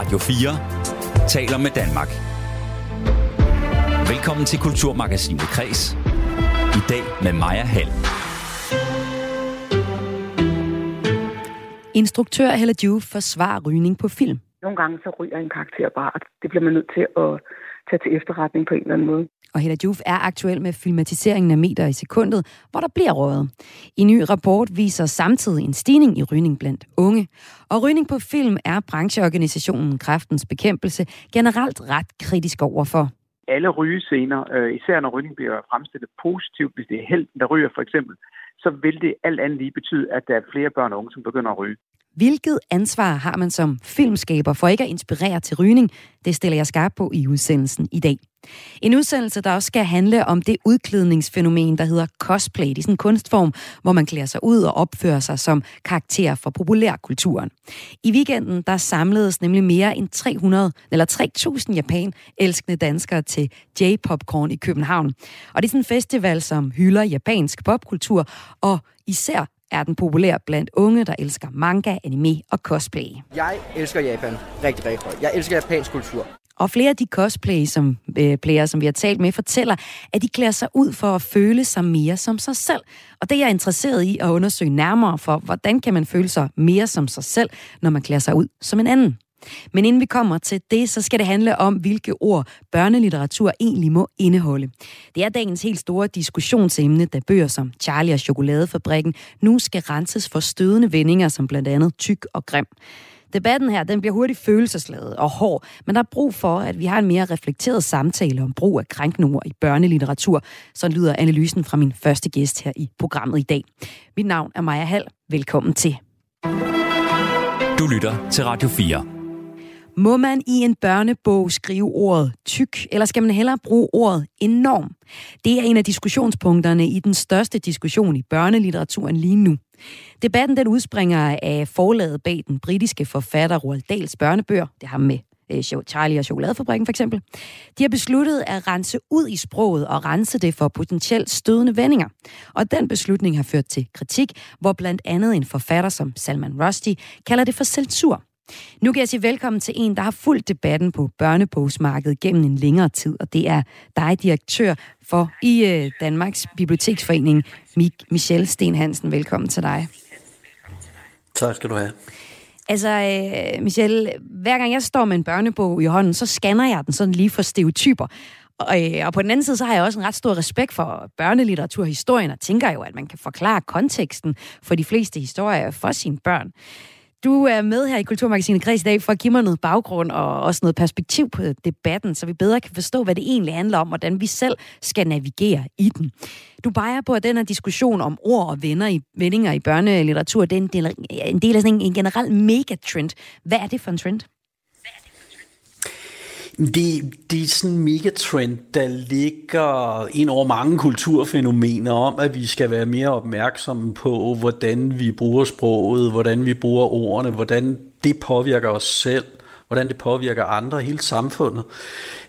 Radio 4 taler med Danmark. Velkommen til Kulturmagasinet Kres. I dag med Maja Hall. Instruktør Hella Juf forsvarer rygning på film. Nogle gange så ryger en karakter bare, og det bliver man nødt til at tage til efterretning på en eller anden måde. Og Hella Juf er aktuel med filmatiseringen af meter i sekundet, hvor der bliver røget. En ny rapport viser samtidig en stigning i rygning blandt unge. Og rygning på film er brancheorganisationen Kræftens Bekæmpelse generelt ret kritisk overfor. Alle rygescener, øh, især når rygning bliver fremstillet positivt, hvis det er helten, der ryger for eksempel, så vil det alt andet lige betyde, at der er flere børn og unge, som begynder at ryge. Hvilket ansvar har man som filmskaber for ikke at inspirere til rygning? Det stiller jeg skarp på i udsendelsen i dag. En udsendelse, der også skal handle om det udklædningsfænomen, der hedder cosplay. Det er sådan en kunstform, hvor man klæder sig ud og opfører sig som karakter for populærkulturen. I weekenden, der samledes nemlig mere end 300 eller 3000 japan elskende danskere til J-Popcorn i København. Og det er sådan en festival, som hylder japansk popkultur og især er den populær blandt unge, der elsker manga, anime og cosplay. Jeg elsker Japan rigtig, rigtig højt. Jeg elsker japansk kultur. Og flere af de cosplay, som, øh, player, som vi har talt med, fortæller, at de klæder sig ud for at føle sig mere som sig selv. Og det er jeg interesseret i at undersøge nærmere for, hvordan kan man føle sig mere som sig selv, når man klæder sig ud som en anden. Men inden vi kommer til det, så skal det handle om, hvilke ord børnelitteratur egentlig må indeholde. Det er dagens helt store diskussionsemne, da bøger som Charlie og Chokoladefabrikken nu skal renses for stødende vendinger, som blandt andet tyk og grim. Debatten her, den bliver hurtigt følelsesladet og hård, men der er brug for, at vi har en mere reflekteret samtale om brug af krænkende ord i børnelitteratur. Så lyder analysen fra min første gæst her i programmet i dag. Mit navn er Maja Hall. Velkommen til. Du lytter til Radio 4. Må man i en børnebog skrive ordet tyk, eller skal man hellere bruge ordet enorm? Det er en af diskussionspunkterne i den største diskussion i børnelitteraturen lige nu. Debatten den udspringer af forlaget bag den britiske forfatter Roald Dahls børnebøger. Det har med øh, Charlie og Chokoladefabrikken for eksempel. De har besluttet at rense ud i sproget og rense det for potentielt stødende vendinger. Og den beslutning har ført til kritik, hvor blandt andet en forfatter som Salman Rushdie kalder det for censur. Nu kan jeg sige velkommen til en, der har fulgt debatten på børnebogsmarkedet gennem en længere tid, og det er dig, direktør for i øh, Danmarks Biblioteksforening, Michelle Sten Hansen. Velkommen til dig. Tak skal du have. Altså, øh, Michelle, hver gang jeg står med en børnebog i hånden, så scanner jeg den sådan lige for stereotyper. Og, øh, og på den anden side, så har jeg også en ret stor respekt for børnelitteraturhistorien, og tænker jo, at man kan forklare konteksten for de fleste historier for sine børn. Du er med her i Kulturmagasinet Kreds i dag for at give mig noget baggrund og også noget perspektiv på debatten, så vi bedre kan forstå, hvad det egentlig handler om, og hvordan vi selv skal navigere i den. Du peger på, at den her diskussion om ord og venner i, vendinger i børnelitteratur, det er en del, en del af sådan en, en generel megatrend. Hvad er det for en trend? Det, det er sådan en megatrend, der ligger ind over mange kulturfænomener om, at vi skal være mere opmærksomme på, hvordan vi bruger sproget, hvordan vi bruger ordene, hvordan det påvirker os selv, hvordan det påvirker andre, hele samfundet.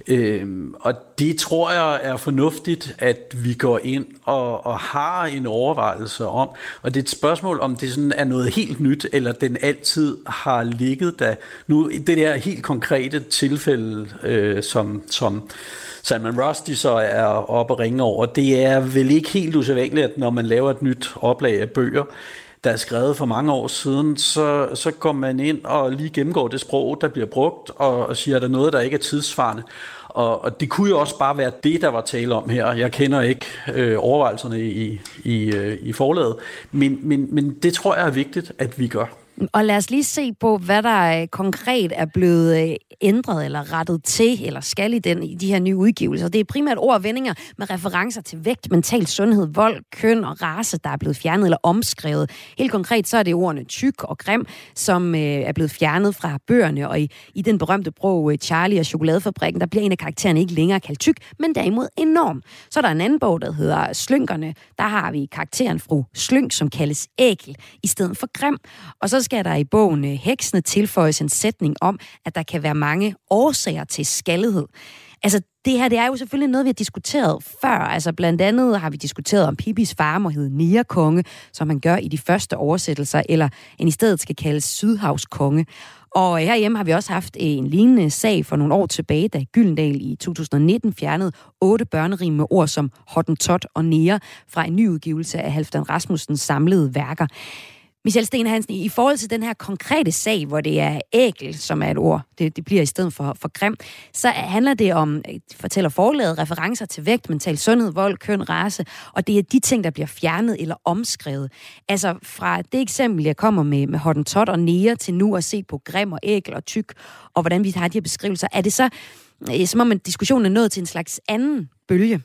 Øhm, og det tror jeg er fornuftigt, at vi går ind og, og har en overvejelse om. Og det er et spørgsmål, om det sådan er noget helt nyt, eller den altid har ligget der. Nu, det der helt konkrete tilfælde, øh, som, som Salman Rusty så er oppe og ringe over, det er vel ikke helt usædvanligt, at når man laver et nyt oplag af bøger, der er skrevet for mange år siden, så, så går man ind og lige gennemgår det sprog, der bliver brugt, og, og siger, at der er noget, der ikke er tidsvarende. Og, og det kunne jo også bare være det, der var tale om her. Jeg kender ikke øh, overvejelserne i, i, øh, i forlaget, men, men, men det tror jeg er vigtigt, at vi gør. Og lad os lige se på, hvad der øh, konkret er blevet øh, ændret eller rettet til, eller skal i, den, i de her nye udgivelser. Det er primært ord og vendinger med referencer til vægt, mental sundhed, vold, køn og race, der er blevet fjernet eller omskrevet. Helt konkret så er det ordene tyk og grim, som øh, er blevet fjernet fra bøgerne, og i, i den berømte bog øh, Charlie og Chokoladefabrikken, der bliver en af karaktererne ikke længere kaldt tyk, men derimod enorm. Så er der en anden bog, der hedder Slynkerne. Der har vi karakteren fru Slynk, som kaldes ækel, i stedet for grim. Og så skal der i bogen øh, Heksene tilføjes en sætning om, at der kan være mange årsager til skaldhed. Altså, det her det er jo selvfølgelig noget, vi har diskuteret før. Altså, blandt andet har vi diskuteret, om Pipis far må hedde Nia-konge, som man gør i de første oversættelser, eller en i stedet skal kaldes Sydhavskonge. Og herhjemme har vi også haft øh, en lignende sag for nogle år tilbage, da Gyldendal i 2019 fjernede otte børnerim med ord som Hottentot og Nia fra en ny udgivelse af Halfdan Rasmussens samlede værker. Michel Sten Hansen, i forhold til den her konkrete sag, hvor det er ægel, som er et ord, det, det bliver i stedet for, for grim, så handler det om, øh, fortæller forlaget, referencer til vægt, mental sundhed, vold, køn, race, og det er de ting, der bliver fjernet eller omskrevet. Altså fra det eksempel, jeg kommer med, med Hottentot og Nea til nu at se på grim og ægel og tyk, og hvordan vi har de her beskrivelser, er det så, øh, som om en diskussion er nået til en slags anden bølge?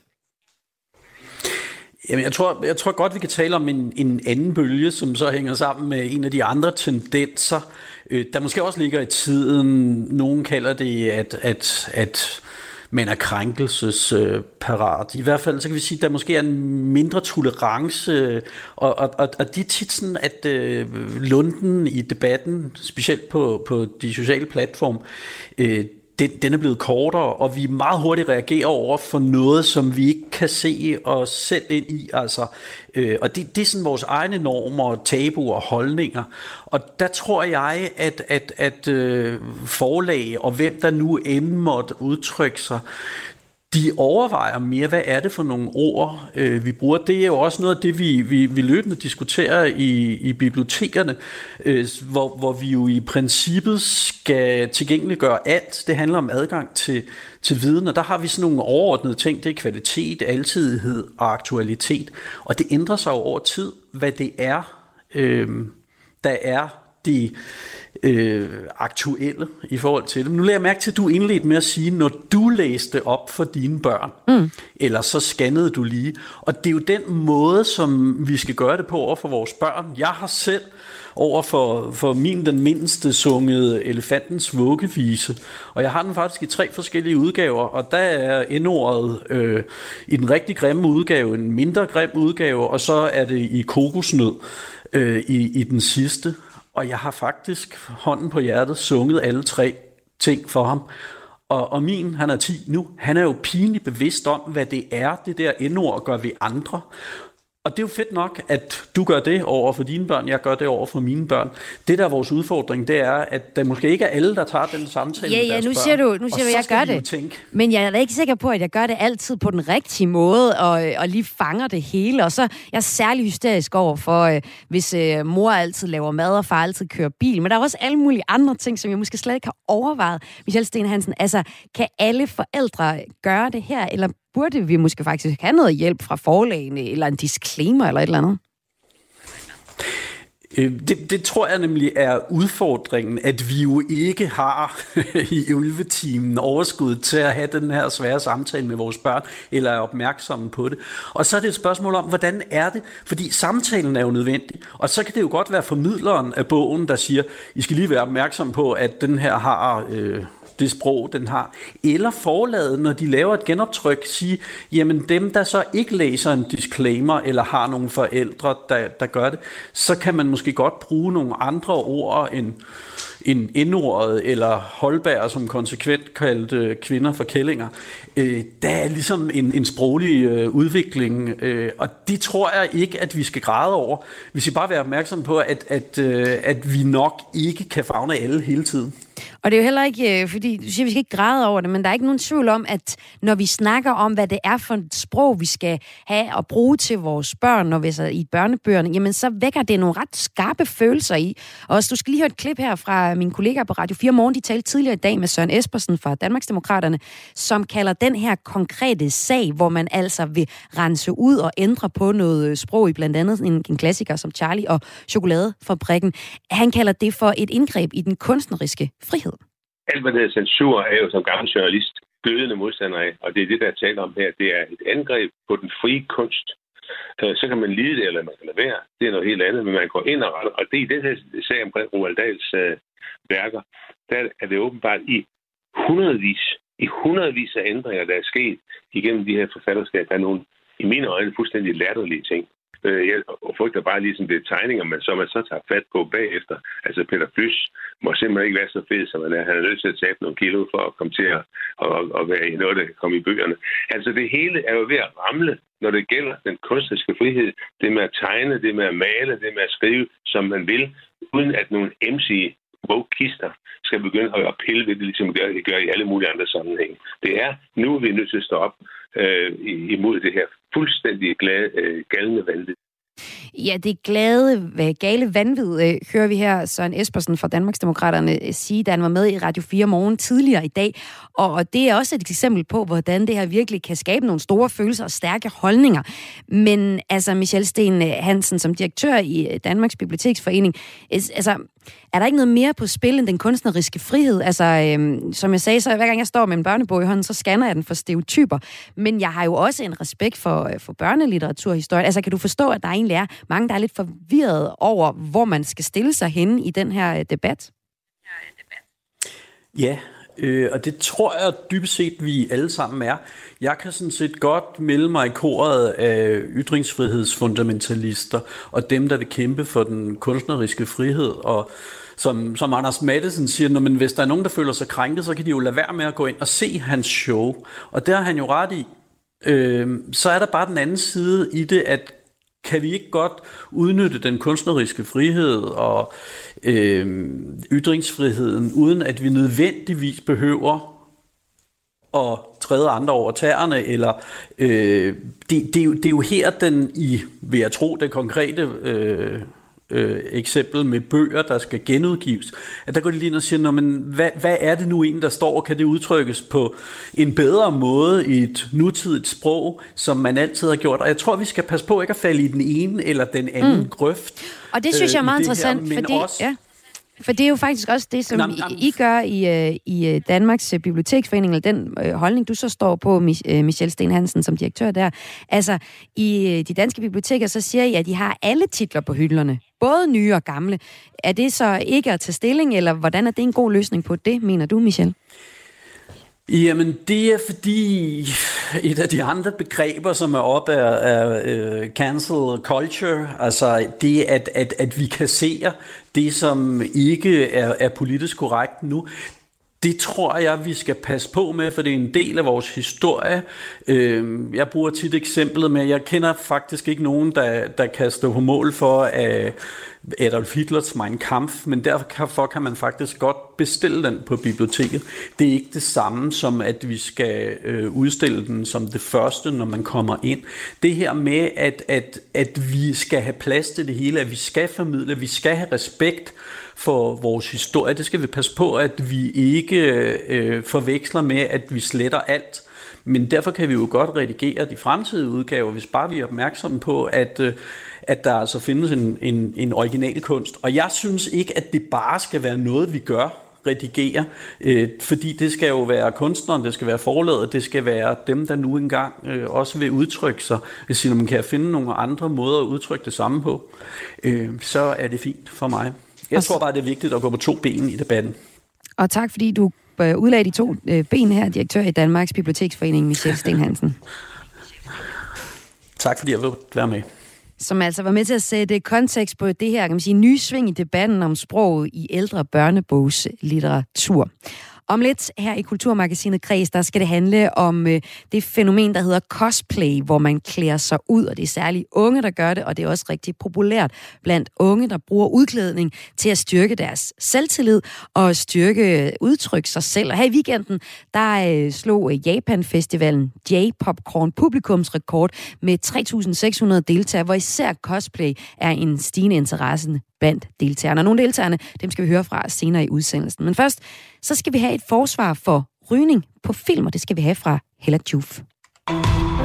Jamen, jeg tror, jeg tror godt, vi kan tale om en, en anden bølge, som så hænger sammen med en af de andre tendenser, øh, der måske også ligger i tiden. Nogen kalder det, at, at, at man er krænkelsesparat. I hvert fald så kan vi sige, at der måske er en mindre tolerance, øh, og, og, og, og det er tit sådan, at øh, lunden i debatten, specielt på, på de sociale platforme, øh, den, den er blevet kortere, og vi meget hurtigt reagerer over for noget, som vi ikke kan se os selv ind i. Altså, øh, og det, det er sådan vores egne normer, tabuer og holdninger. Og der tror jeg, at, at, at øh, forlag og hvem der nu end måtte udtrykke sig, de overvejer mere, hvad er det for nogle ord, øh, vi bruger. Det er jo også noget af det, vi, vi, vi løbende diskuterer i, i bibliotekerne, øh, hvor, hvor vi jo i princippet skal tilgængeliggøre alt. Det handler om adgang til, til viden, og der har vi sådan nogle overordnede ting. Det er kvalitet, altidighed og aktualitet. Og det ændrer sig jo over tid, hvad det er, øh, der er de øh, aktuelle i forhold til dem. Nu lader jeg mærke til, at du indledte med at sige, når du læste op for dine børn, mm. eller så scannede du lige. Og det er jo den måde, som vi skal gøre det på over for vores børn. Jeg har selv over for, for min den mindste sunget Elefantens vuggevise. Og jeg har den faktisk i tre forskellige udgaver, og der er indordet øh, i den rigtig grimme udgave, en mindre grim udgave, og så er det i kokosnød øh, i, i den sidste. Og jeg har faktisk hånden på hjertet sunget alle tre ting for ham. Og, og min, han er 10 nu, han er jo pinligt bevidst om, hvad det er, det der endord gør ved andre. Og det er jo fedt nok, at du gør det over for dine børn, jeg gør det over for mine børn. Det der er vores udfordring, det er, at der måske ikke er alle, der tager den samtale ja, ja, nu siger du, nu siger du, jeg gør det. Tænke. Men jeg er da ikke sikker på, at jeg gør det altid på den rigtige måde, og, og lige fanger det hele. Og så jeg er jeg særlig hysterisk over for, øh, hvis øh, mor altid laver mad, og far altid kører bil. Men der er også alle mulige andre ting, som jeg måske slet ikke har overvejet. Michel Sten Hansen, altså, kan alle forældre gøre det her, eller burde vi måske faktisk have noget hjælp fra forlagene, eller en disclaimer, eller et eller andet? Øh, det, det tror jeg nemlig er udfordringen, at vi jo ikke har i ulvetimen overskud til at have den her svære samtale med vores børn, eller er opmærksomme på det. Og så er det et spørgsmål om, hvordan er det? Fordi samtalen er jo nødvendig. Og så kan det jo godt være formidleren af bogen, der siger, I skal lige være opmærksom på, at den her har... Øh, det sprog, den har. Eller forladet, når de laver et genoptryk, sige, jamen dem, der så ikke læser en disclaimer, eller har nogle forældre, der, der gør det, så kan man måske godt bruge nogle andre ord end en indordet, eller Holberg, som konsekvent kaldte kvinder for kællinger. Øh, der er ligesom en, en sproglig øh, udvikling, øh, og det tror jeg ikke, at vi skal græde over. Vi skal bare være opmærksom på, at, at, øh, at vi nok ikke kan fagne alle hele tiden. Og det er jo heller ikke, øh, fordi du siger, at vi skal ikke græde over det, men der er ikke nogen tvivl om, at når vi snakker om, hvad det er for et sprog, vi skal have og bruge til vores børn, når vi er i børnebøgerne, jamen så vækker det nogle ret skarpe følelser i. Og også, du skal lige høre et klip her fra mine kollegaer på Radio 4 Morgen, de talte tidligere i dag med Søren Espersen fra Danmarksdemokraterne, som kalder den her konkrete sag, hvor man altså vil rense ud og ændre på noget øh, sprog i blandt andet en, en klassiker som Charlie og Chokoladefabrikken. Han kalder det for et indgreb i den kunstneriske frihed. Alt, hvad der er censur, er jo som gammel journalist glødende modstander af, og det er det, der er talt om her. Det er et angreb på den frie kunst. Øh, så kan man lide det, eller man kan lade være. Det er noget helt andet, men man går ind og retter. Og det er i den her sag omkring Roald Dahls øh, værker, der er det åbenbart i hundredvis, i hundredvis af ændringer, der er sket igennem de her forfatterskab, der er nogle, i mine øjne, fuldstændig latterlige ting. Øh, jeg frygter bare ligesom det tegninger, men som man så tager fat på bagefter. Altså Peter Plys må simpelthen ikke være så fed, som han er. Han er nødt til at tabe nogle kilo for at komme til at, at, at være i noget, der kommer i bøgerne. Altså det hele er jo ved at ramle, når det gælder den kunstneriske frihed. Det med at tegne, det med at male, det med at skrive, som man vil, uden at nogen MC kister skal begynde at pille ved det, ligesom det gør i alle mulige andre sammenhænge. Det er nu, vi er nødt til at stå op øh, imod det her fuldstændig glade, øh, galne vanvid. Ja, det glade, gale vanvid øh, hører vi her Søren Espersen fra Danmarksdemokraterne øh, sige, da han var med i Radio 4 morgen tidligere i dag. Og det er også et eksempel på, hvordan det her virkelig kan skabe nogle store følelser og stærke holdninger. Men altså, Michel Sten øh, Hansen, som direktør i øh, Danmarks Biblioteksforening, altså, er der ikke noget mere på spil end den kunstneriske frihed? Altså, øhm, som jeg sagde, så hver gang jeg står med en børnebog i hånden, så scanner jeg den for stereotyper. Men jeg har jo også en respekt for, for børnelitteraturhistorie. Altså, kan du forstå, at der egentlig er mange, der er lidt forvirret over, hvor man skal stille sig henne i den her debat? Ja, øh, og det tror jeg dybest set, vi alle sammen er. Jeg kan sådan set godt melde mig i koret af ytringsfrihedsfundamentalister og dem, der vil kæmpe for den kunstneriske frihed. Og som, som Anders Madsen siger, når, men hvis der er nogen, der føler sig krænket, så kan de jo lade være med at gå ind og se hans show. Og det har han jo ret i. Øh, så er der bare den anden side i det, at kan vi ikke godt udnytte den kunstneriske frihed og øh, ytringsfriheden, uden at vi nødvendigvis behøver at træde andre over tæerne, eller øh, det, det, er jo, det er jo her den i, vil jeg tro, det konkrete øh, øh, eksempel med bøger, der skal genudgives, at der går de lige ind og siger, men hvad, hvad er det nu en, der står, og kan det udtrykkes på en bedre måde i et nutidigt sprog, som man altid har gjort? Og jeg tror, vi skal passe på ikke at falde i den ene eller den anden mm. grøft. Og det synes jeg er øh, meget interessant, her, fordi... Også, ja. For det er jo faktisk også det, som I, I gør i, uh, i øh, Danmarks uh, Biblioteksforening, eller den uh, holdning, du så står på, Mich- uh, Michel Sten Hansen, som direktør der. Altså, i de danske biblioteker, så siger I, at de har alle titler på hylderne, både nye og gamle. Er det så ikke at tage stilling, eller hvordan er det en god løsning på det, mener du, Michel? Jamen, det er fordi et af de andre begreber, som er op af, af uh, cancel culture, altså det, at, at, at vi kasserer det, som ikke er, er politisk korrekt nu, det tror jeg, vi skal passe på med, for det er en del af vores historie. Øhm, jeg bruger tit eksemplet med, at jeg kender faktisk ikke nogen, der, der kan stå på mål for Adolf Hitlers Mein Kampf, men derfor kan man faktisk godt bestille den på biblioteket. Det er ikke det samme som, at vi skal øh, udstille den som det første, når man kommer ind. Det her med, at, at, at vi skal have plads til det hele, at vi skal formidle, at vi skal have respekt for vores historie. Det skal vi passe på, at vi ikke øh, forveksler med, at vi sletter alt. Men derfor kan vi jo godt redigere de fremtidige udgaver, hvis bare vi er opmærksomme på, at, øh, at der altså findes en, en, en original kunst. Og jeg synes ikke, at det bare skal være noget, vi gør, redigere, øh, fordi det skal jo være kunstneren, det skal være forladet, det skal være dem, der nu engang øh, også vil udtrykke sig. Hvis man kan finde nogle andre måder at udtrykke det samme på, øh, så er det fint for mig. Jeg tror bare, det er vigtigt at gå på to ben i debatten. Og tak, fordi du øh, udlagde de to øh, ben her, direktør i Danmarks Biblioteksforening, Michel Sten Hansen. tak, fordi jeg vil være med som altså var med til at sætte kontekst på det her, kan man sige, nye sving i debatten om sproget i ældre børnebogslitteratur. Om lidt her i Kulturmagasinet Kreds, der skal det handle om øh, det fænomen, der hedder cosplay, hvor man klæder sig ud, og det er særligt unge, der gør det, og det er også rigtig populært blandt unge, der bruger udklædning til at styrke deres selvtillid og styrke øh, udtryk sig selv. Og her i weekenden, der øh, slog øh, Japan-festivalen J-Popcorn publikumsrekord med 3.600 deltagere, hvor især cosplay er en stigende interesse blandt deltagerne. Og nogle deltagerne, dem skal vi høre fra senere i udsendelsen. Men først, så skal vi have et forsvar for rygning på film, og det skal vi have fra Hella Juf.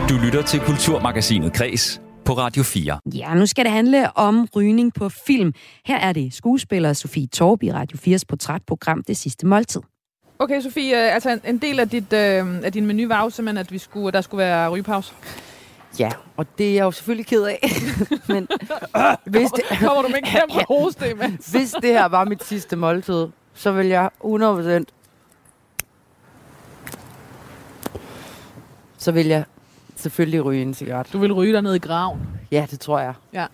Du lytter til Kulturmagasinet Kres på Radio 4. Ja, nu skal det handle om rygning på film. Her er det skuespiller Sofie Torb i Radio 4's portrætprogram Det Sidste Måltid. Okay, Sofie, øh, altså en del af, dit, øh, af din menu var jo simpelthen, at vi skulle, der skulle være rygepause. Ja, og det er jeg jo selvfølgelig ked af. Men hvis det, kommer du med en kæmpe hoste imens? hvis det her var mit sidste måltid, så vil jeg 100% så vil jeg selvfølgelig ryge en cigaret. Du vil ryge dig ned i graven? Ja, det tror jeg. Ja.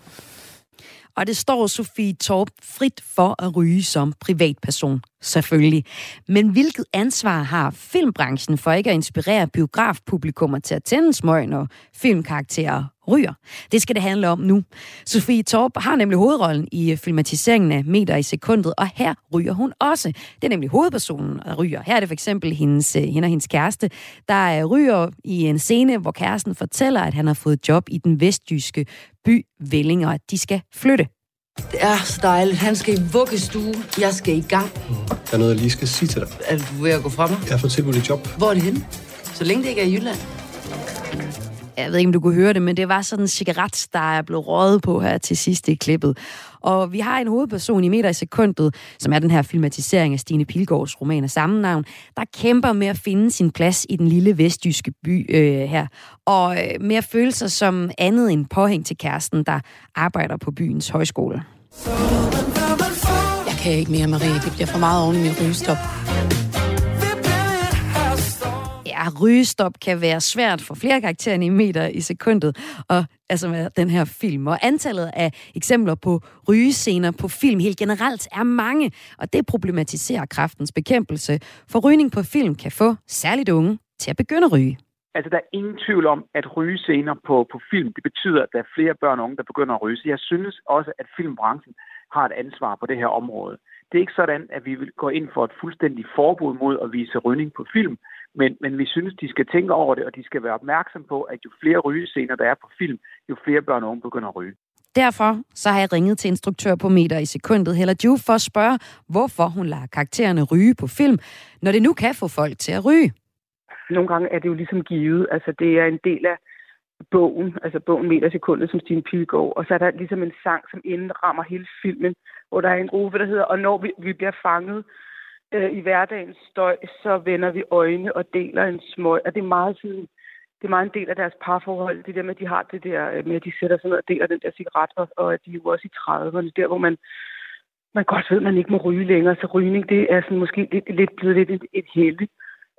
Og det står Sofie Torp frit for at ryge som privatperson, selvfølgelig. Men hvilket ansvar har filmbranchen for ikke at inspirere biografpublikummer til at tænde smøg, når filmkarakterer ryger? Det skal det handle om nu. Sofie Torp har nemlig hovedrollen i øh, filmatiseringen af Meter i sekundet, og her ryger hun også. Det er nemlig hovedpersonen, der ryger. Her er det for eksempel hendes, øh, hende og hendes kæreste, der øh, ryger i en scene, hvor kæresten fortæller, at han har fået job i den vestjyske by Velling, og at de skal flytte. Det er så dejligt. Han skal i vuggestue. Jeg skal i gang. Der er noget, jeg lige skal sige til dig. Er du ved at gå fra mig? Jeg har fået tilbudt et job. Hvor er det henne? Så længe det ikke er i Jylland. Jeg ved ikke, om du kunne høre det, men det var sådan en cigaret, der er blevet røget på her til sidst i klippet. Og vi har en hovedperson i meter i sekundet, som er den her filmatisering af Stine Pilgaards roman af samme navn, der kæmper med at finde sin plads i den lille vestjyske by øh, her. Og øh, med at føle sig som andet end påhæng til kæresten, der arbejder på byens højskole. Jeg kan ikke mere, Marie. Det bliver for meget oven i min rygestop. Ja, rygestop kan være svært for flere karakterer i meter i sekundet, og altså med den her film. Og antallet af eksempler på rygescener på film helt generelt er mange, og det problematiserer kraftens bekæmpelse. For rygning på film kan få særligt unge til at begynde at ryge. Altså, der er ingen tvivl om, at rygescener på, på film, det betyder, at der er flere børn og unge, der begynder at ryge. Så jeg synes også, at filmbranchen har et ansvar på det her område. Det er ikke sådan, at vi vil gå ind for et fuldstændigt forbud mod at vise rygning på film, men, men vi synes, de skal tænke over det, og de skal være opmærksom på, at jo flere rygescener der er på film, jo flere børn og unge begynder at ryge. Derfor så har jeg ringet til instruktør på meter i sekundet, Hella Ju, for at spørge, hvorfor hun lader karaktererne ryge på film, når det nu kan få folk til at ryge. Nogle gange er det jo ligesom givet. Altså, det er en del af bogen, altså bogen Meter i sekundet, som Stine Pilgaard, og så er der ligesom en sang, som indrammer hele filmen, hvor der er en gruppe, der hedder, og når vi, vi bliver fanget øh, i hverdagens støj, så vender vi øjne og deler en smøg, og det er meget sådan, det er meget en del af deres parforhold, det der med, at de har det der øh, med, at de sætter sig ned og deler den der cigaret, og, og at de er jo også i 30'erne, der hvor man, man godt ved, at man ikke må ryge længere, så rygning, det er sådan måske lidt, lidt blevet lidt et, et helle.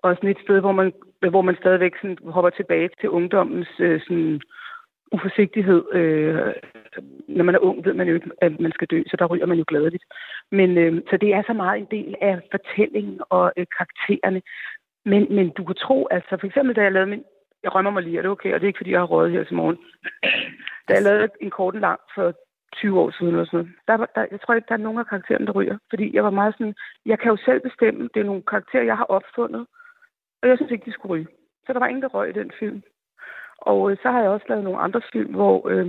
og sådan et sted, hvor man, hvor man stadigvæk sådan hopper tilbage til ungdommens øh, sådan, uforsigtighed. Øh, når man er ung, ved man jo ikke, at man skal dø, så der ryger man jo gladeligt. Men øh, så det er så meget en del af fortællingen og øh, karaktererne. Men, men du kan tro, altså for eksempel, da jeg lavede min... Jeg rømmer mig lige, er det okay? Og det er ikke, fordi jeg har røget her til morgen. Da jeg lavede en kort lang for 20 år siden eller sådan noget, der, der, jeg tror ikke, der er nogen af karaktererne, der ryger. Fordi jeg var meget sådan, jeg kan jo selv bestemme, det er nogle karakterer, jeg har opfundet. Og jeg synes ikke, de skulle ryge. Så der var ingen, der røg i den film. Og øh, så har jeg også lavet nogle andre film, hvor, øh,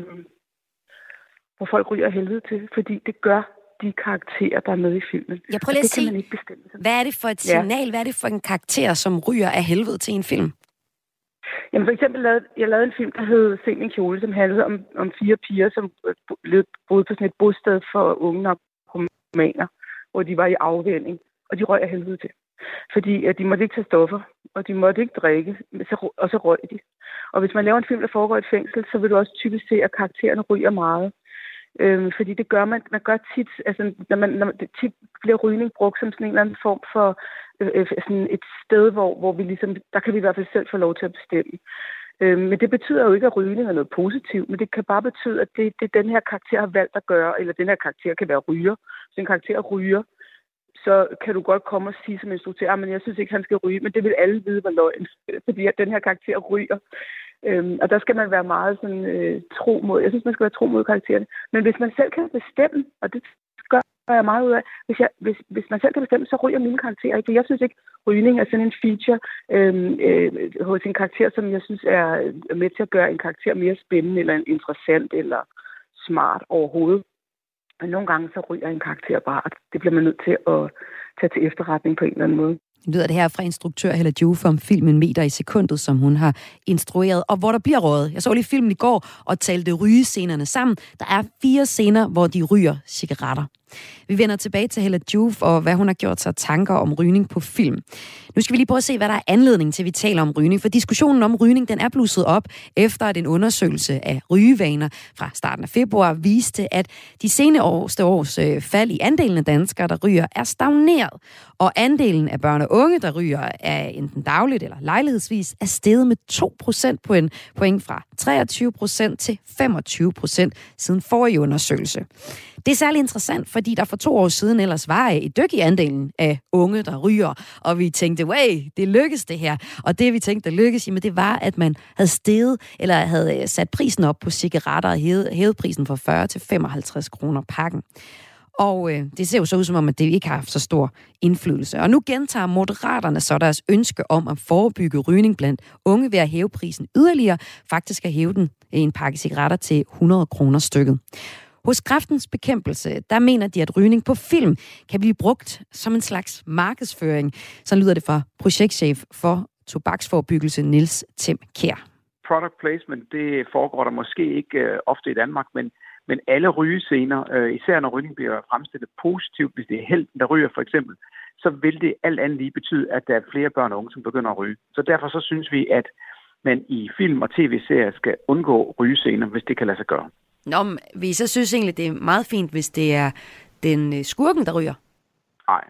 hvor folk ryger helvede til, fordi det gør de karakterer, der er med i filmen. Jeg prøver lige at sige, ikke bestemme. hvad er det for et signal, ja. hvad er det for en karakter, som ryger af helvede til en film? Jamen for eksempel, lavede, jeg lavede en film, der hed Se min kjole, som handlede om, om fire piger, som boede på sådan et bosted for unge narkomaner, hvor de var i afvænding, og de røg af helvede til. Fordi at de måtte ikke tage stoffer, og de måtte ikke drikke, og så røg de. Og hvis man laver en film, der foregår i et fængsel, så vil du også typisk se, at karaktererne ryger meget. Øhm, fordi det gør man, man gør tit, altså når man, når man, tit bliver rygning brugt som sådan en eller anden form for øh, øh sådan et sted, hvor, hvor vi ligesom, der kan vi i hvert fald selv få lov til at bestemme. Øhm, men det betyder jo ikke, at rygning er noget positivt, men det kan bare betyde, at det, det den her karakter har valgt at gøre, eller den her karakter kan være ryger. Så en karakter ryger, så kan du godt komme og sige som instruktør, ah, men jeg synes ikke, han skal ryge, men det vil alle vide var løgn, fordi at den her karakter ryger. Øhm, og der skal man være meget sådan, øh, tro mod, jeg synes, man skal være tro mod karaktererne. Men hvis man selv kan bestemme, og det gør jeg meget ud af, hvis, jeg, hvis, hvis man selv kan bestemme, så ryger mine karakterer ikke. Jeg synes ikke, rygning er sådan en feature øhm, øh, hos en karakter, som jeg synes er med til at gøre en karakter mere spændende, eller interessant, eller smart overhovedet. Men nogle gange så ryger en karakter bare, og det bliver man nødt til at tage til efterretning på en eller anden måde. Nu lyder det her fra instruktør Hella Juve om filmen Meter i sekundet, som hun har instrueret, og hvor der bliver rådet. Jeg så lige filmen i går og talte rygescenerne sammen. Der er fire scener, hvor de ryger cigaretter. Vi vender tilbage til Hella Juf og hvad hun har gjort sig tanker om rygning på film. Nu skal vi lige prøve at se, hvad der er anledning til, at vi taler om rygning. For diskussionen om rygning, den er blusset op efter at en undersøgelse af rygevaner fra starten af februar viste, at de senere års øh, fald i andelen af danskere, der ryger, er stagneret. Og andelen af børn og unge, der ryger, er enten dagligt eller lejlighedsvis, er steget med 2 procentpoint point fra 23 procent til 25 procent siden forrige undersøgelse. Det er særlig interessant, fordi der for to år siden ellers var et dyk i andelen af unge, der ryger, og vi tænkte, way, det lykkes det her. Og det vi tænkte, der lykkes, jamen det var, at man havde steget, eller havde øh, sat prisen op på cigaretter og hævet, hævet prisen fra 40 til 55 kroner pakken. Og øh, det ser jo så ud som om, at det ikke har haft så stor indflydelse. Og nu gentager moderaterne så deres ønske om at forebygge rygning blandt unge ved at hæve prisen yderligere. Faktisk at hæve den øh, en pakke cigaretter til 100 kroner stykket. Hos kræftens bekæmpelse, der mener de, at rygning på film kan blive brugt som en slags markedsføring. Så lyder det fra projektchef for tobaksforebyggelse Nils Tim Kær. Product placement, det foregår der måske ikke øh, ofte i Danmark, men men alle rygescener, øh, især når rygning bliver fremstillet positivt, hvis det er helten, der ryger for eksempel, så vil det alt andet lige betyde, at der er flere børn og unge, som begynder at ryge. Så derfor så synes vi, at man i film og tv-serier skal undgå rygescener, hvis det kan lade sig gøre. Nå, men vi så synes egentlig, det er meget fint, hvis det er den øh, skurken, der ryger. Nej.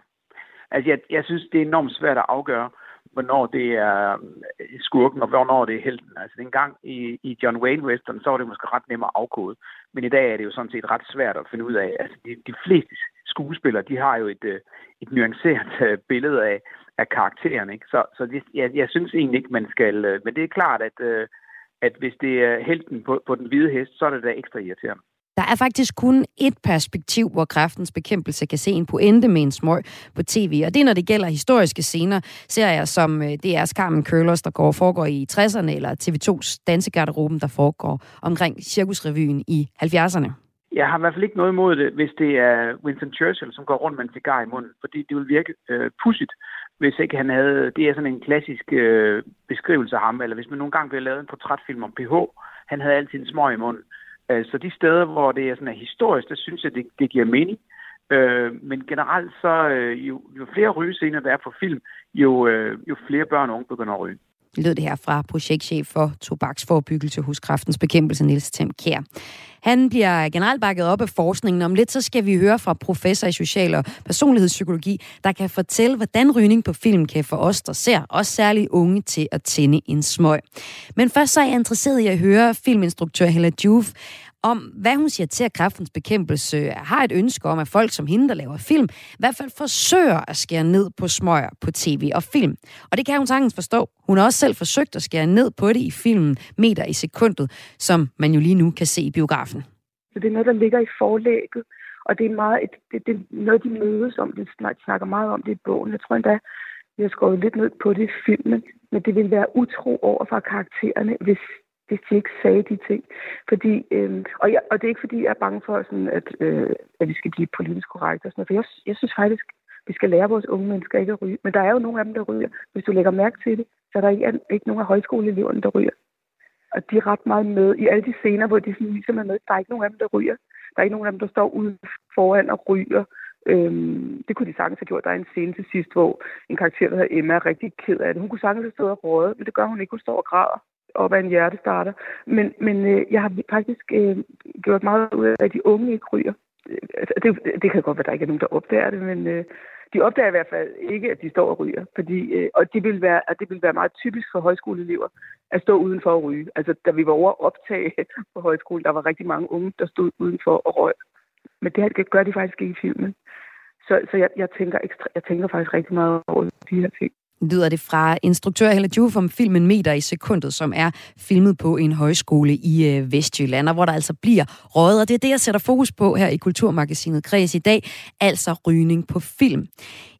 Altså, jeg, jeg synes, det er enormt svært at afgøre, hvornår det er øh, skurken, og hvornår det er helten. Altså dengang i, i John Wayne Western, så var det måske ret nemt at afkode. Men i dag er det jo sådan set ret svært at finde ud af. Altså de, de fleste skuespillere, de har jo et, øh, et nuanceret øh, billede af, af karakteren. Ikke? Så, så det, jeg, jeg synes egentlig ikke, man skal... Øh, men det er klart, at, at hvis det er helten på, på den hvide hest, så er det da ekstra irriterende. Der er faktisk kun et perspektiv, hvor kræftens bekæmpelse kan se en pointe med en smøg på tv, og det er, når det gælder historiske scener, serier som DR's Carmen Curlers, der går foregår i 60'erne, eller TV2's Dansegarderoben, der foregår omkring Cirkusrevyen i 70'erne. Jeg har i hvert fald ikke noget imod det, hvis det er Winston Churchill, som går rundt med en cigar i munden, fordi det ville virke øh, pudsigt, hvis ikke han havde... Det er sådan en klassisk øh, beskrivelse af ham, eller hvis man nogle gange bliver lavet en portrætfilm om PH, han havde altid en smøg i munden. Øh, så de steder, hvor det er sådan historisk, der synes jeg, det, det giver mening. Øh, men generelt så, øh, jo, jo flere rygescener der er på film, jo, øh, jo flere børn og unge begynder at ryge. Lød det her fra projektchef for tobaksforebyggelse hos Kræftens Bekæmpelse, Niels Tem Kjær. Han bliver generelt bakket op af forskningen. Om lidt så skal vi høre fra professor i social- og personlighedspsykologi, der kan fortælle, hvordan rygning på film kan få os, der ser, også særligt unge, til at tænde en smøg. Men først så er jeg interesseret i at høre filminstruktør Hella Juf om, hvad hun siger til, at kræftens bekæmpelse har et ønske om, at folk som hende, der laver film, i hvert fald forsøger at skære ned på smøger på tv og film. Og det kan hun sagtens forstå. Hun har også selv forsøgt at skære ned på det i filmen Meter i sekundet, som man jo lige nu kan se i biografen. Så det er noget, der ligger i forlægget, og det er, meget, det, det er noget, de mødes om. De snakker meget om det i bogen. Jeg tror endda, vi har skåret lidt ned på det i filmen, men det vil være utro over for karaktererne, hvis hvis de ikke sagde de ting. Fordi, øh, og, jeg, og det er ikke fordi, jeg er bange for, sådan, at, øh, at vi skal blive politisk korrekte. Og sådan noget, for jeg, jeg synes faktisk, vi skal lære vores unge mennesker ikke at ryge. Men der er jo nogle af dem, der ryger. Hvis du lægger mærke til det, så er der ikke, ikke nogen af højskoleeleverne, der ryger. Og de er ret meget med i alle de scener, hvor de sådan ligesom er med. Der er ikke nogen af dem, der ryger. Der er ikke nogen af dem, der står ude foran og ryger. Øhm, det kunne de sagtens have gjort. Der er en scene til sidst, hvor en karakter, der hedder Emma, er rigtig ked af det. Hun kunne sagtens have stået og råde, men det gør hun ikke. Hun står og græder op af en hjertestarter. Men, men øh, jeg har faktisk øh, gjort meget ud af, at de unge ikke ryger. Øh, det, det kan godt være, at der ikke er nogen, der opdager det, men øh, de opdager i hvert fald ikke, at de står og ryger. Fordi, øh, og det vil, være, at det vil være meget typisk for højskoleelever at stå udenfor og ryge. Altså, da vi var over optage på højskolen, der var rigtig mange unge, der stod udenfor og røg. Men det, det gør de faktisk ikke i filmen. Så, så jeg, jeg, tænker ekstra, jeg tænker faktisk rigtig meget over de her ting lyder det fra instruktør Hella Juf om filmen Meter i sekundet, som er filmet på en højskole i øh, Vestjylland, og hvor der altså bliver røget. Og det er det, jeg sætter fokus på her i Kulturmagasinet Kreds i dag, altså rygning på film.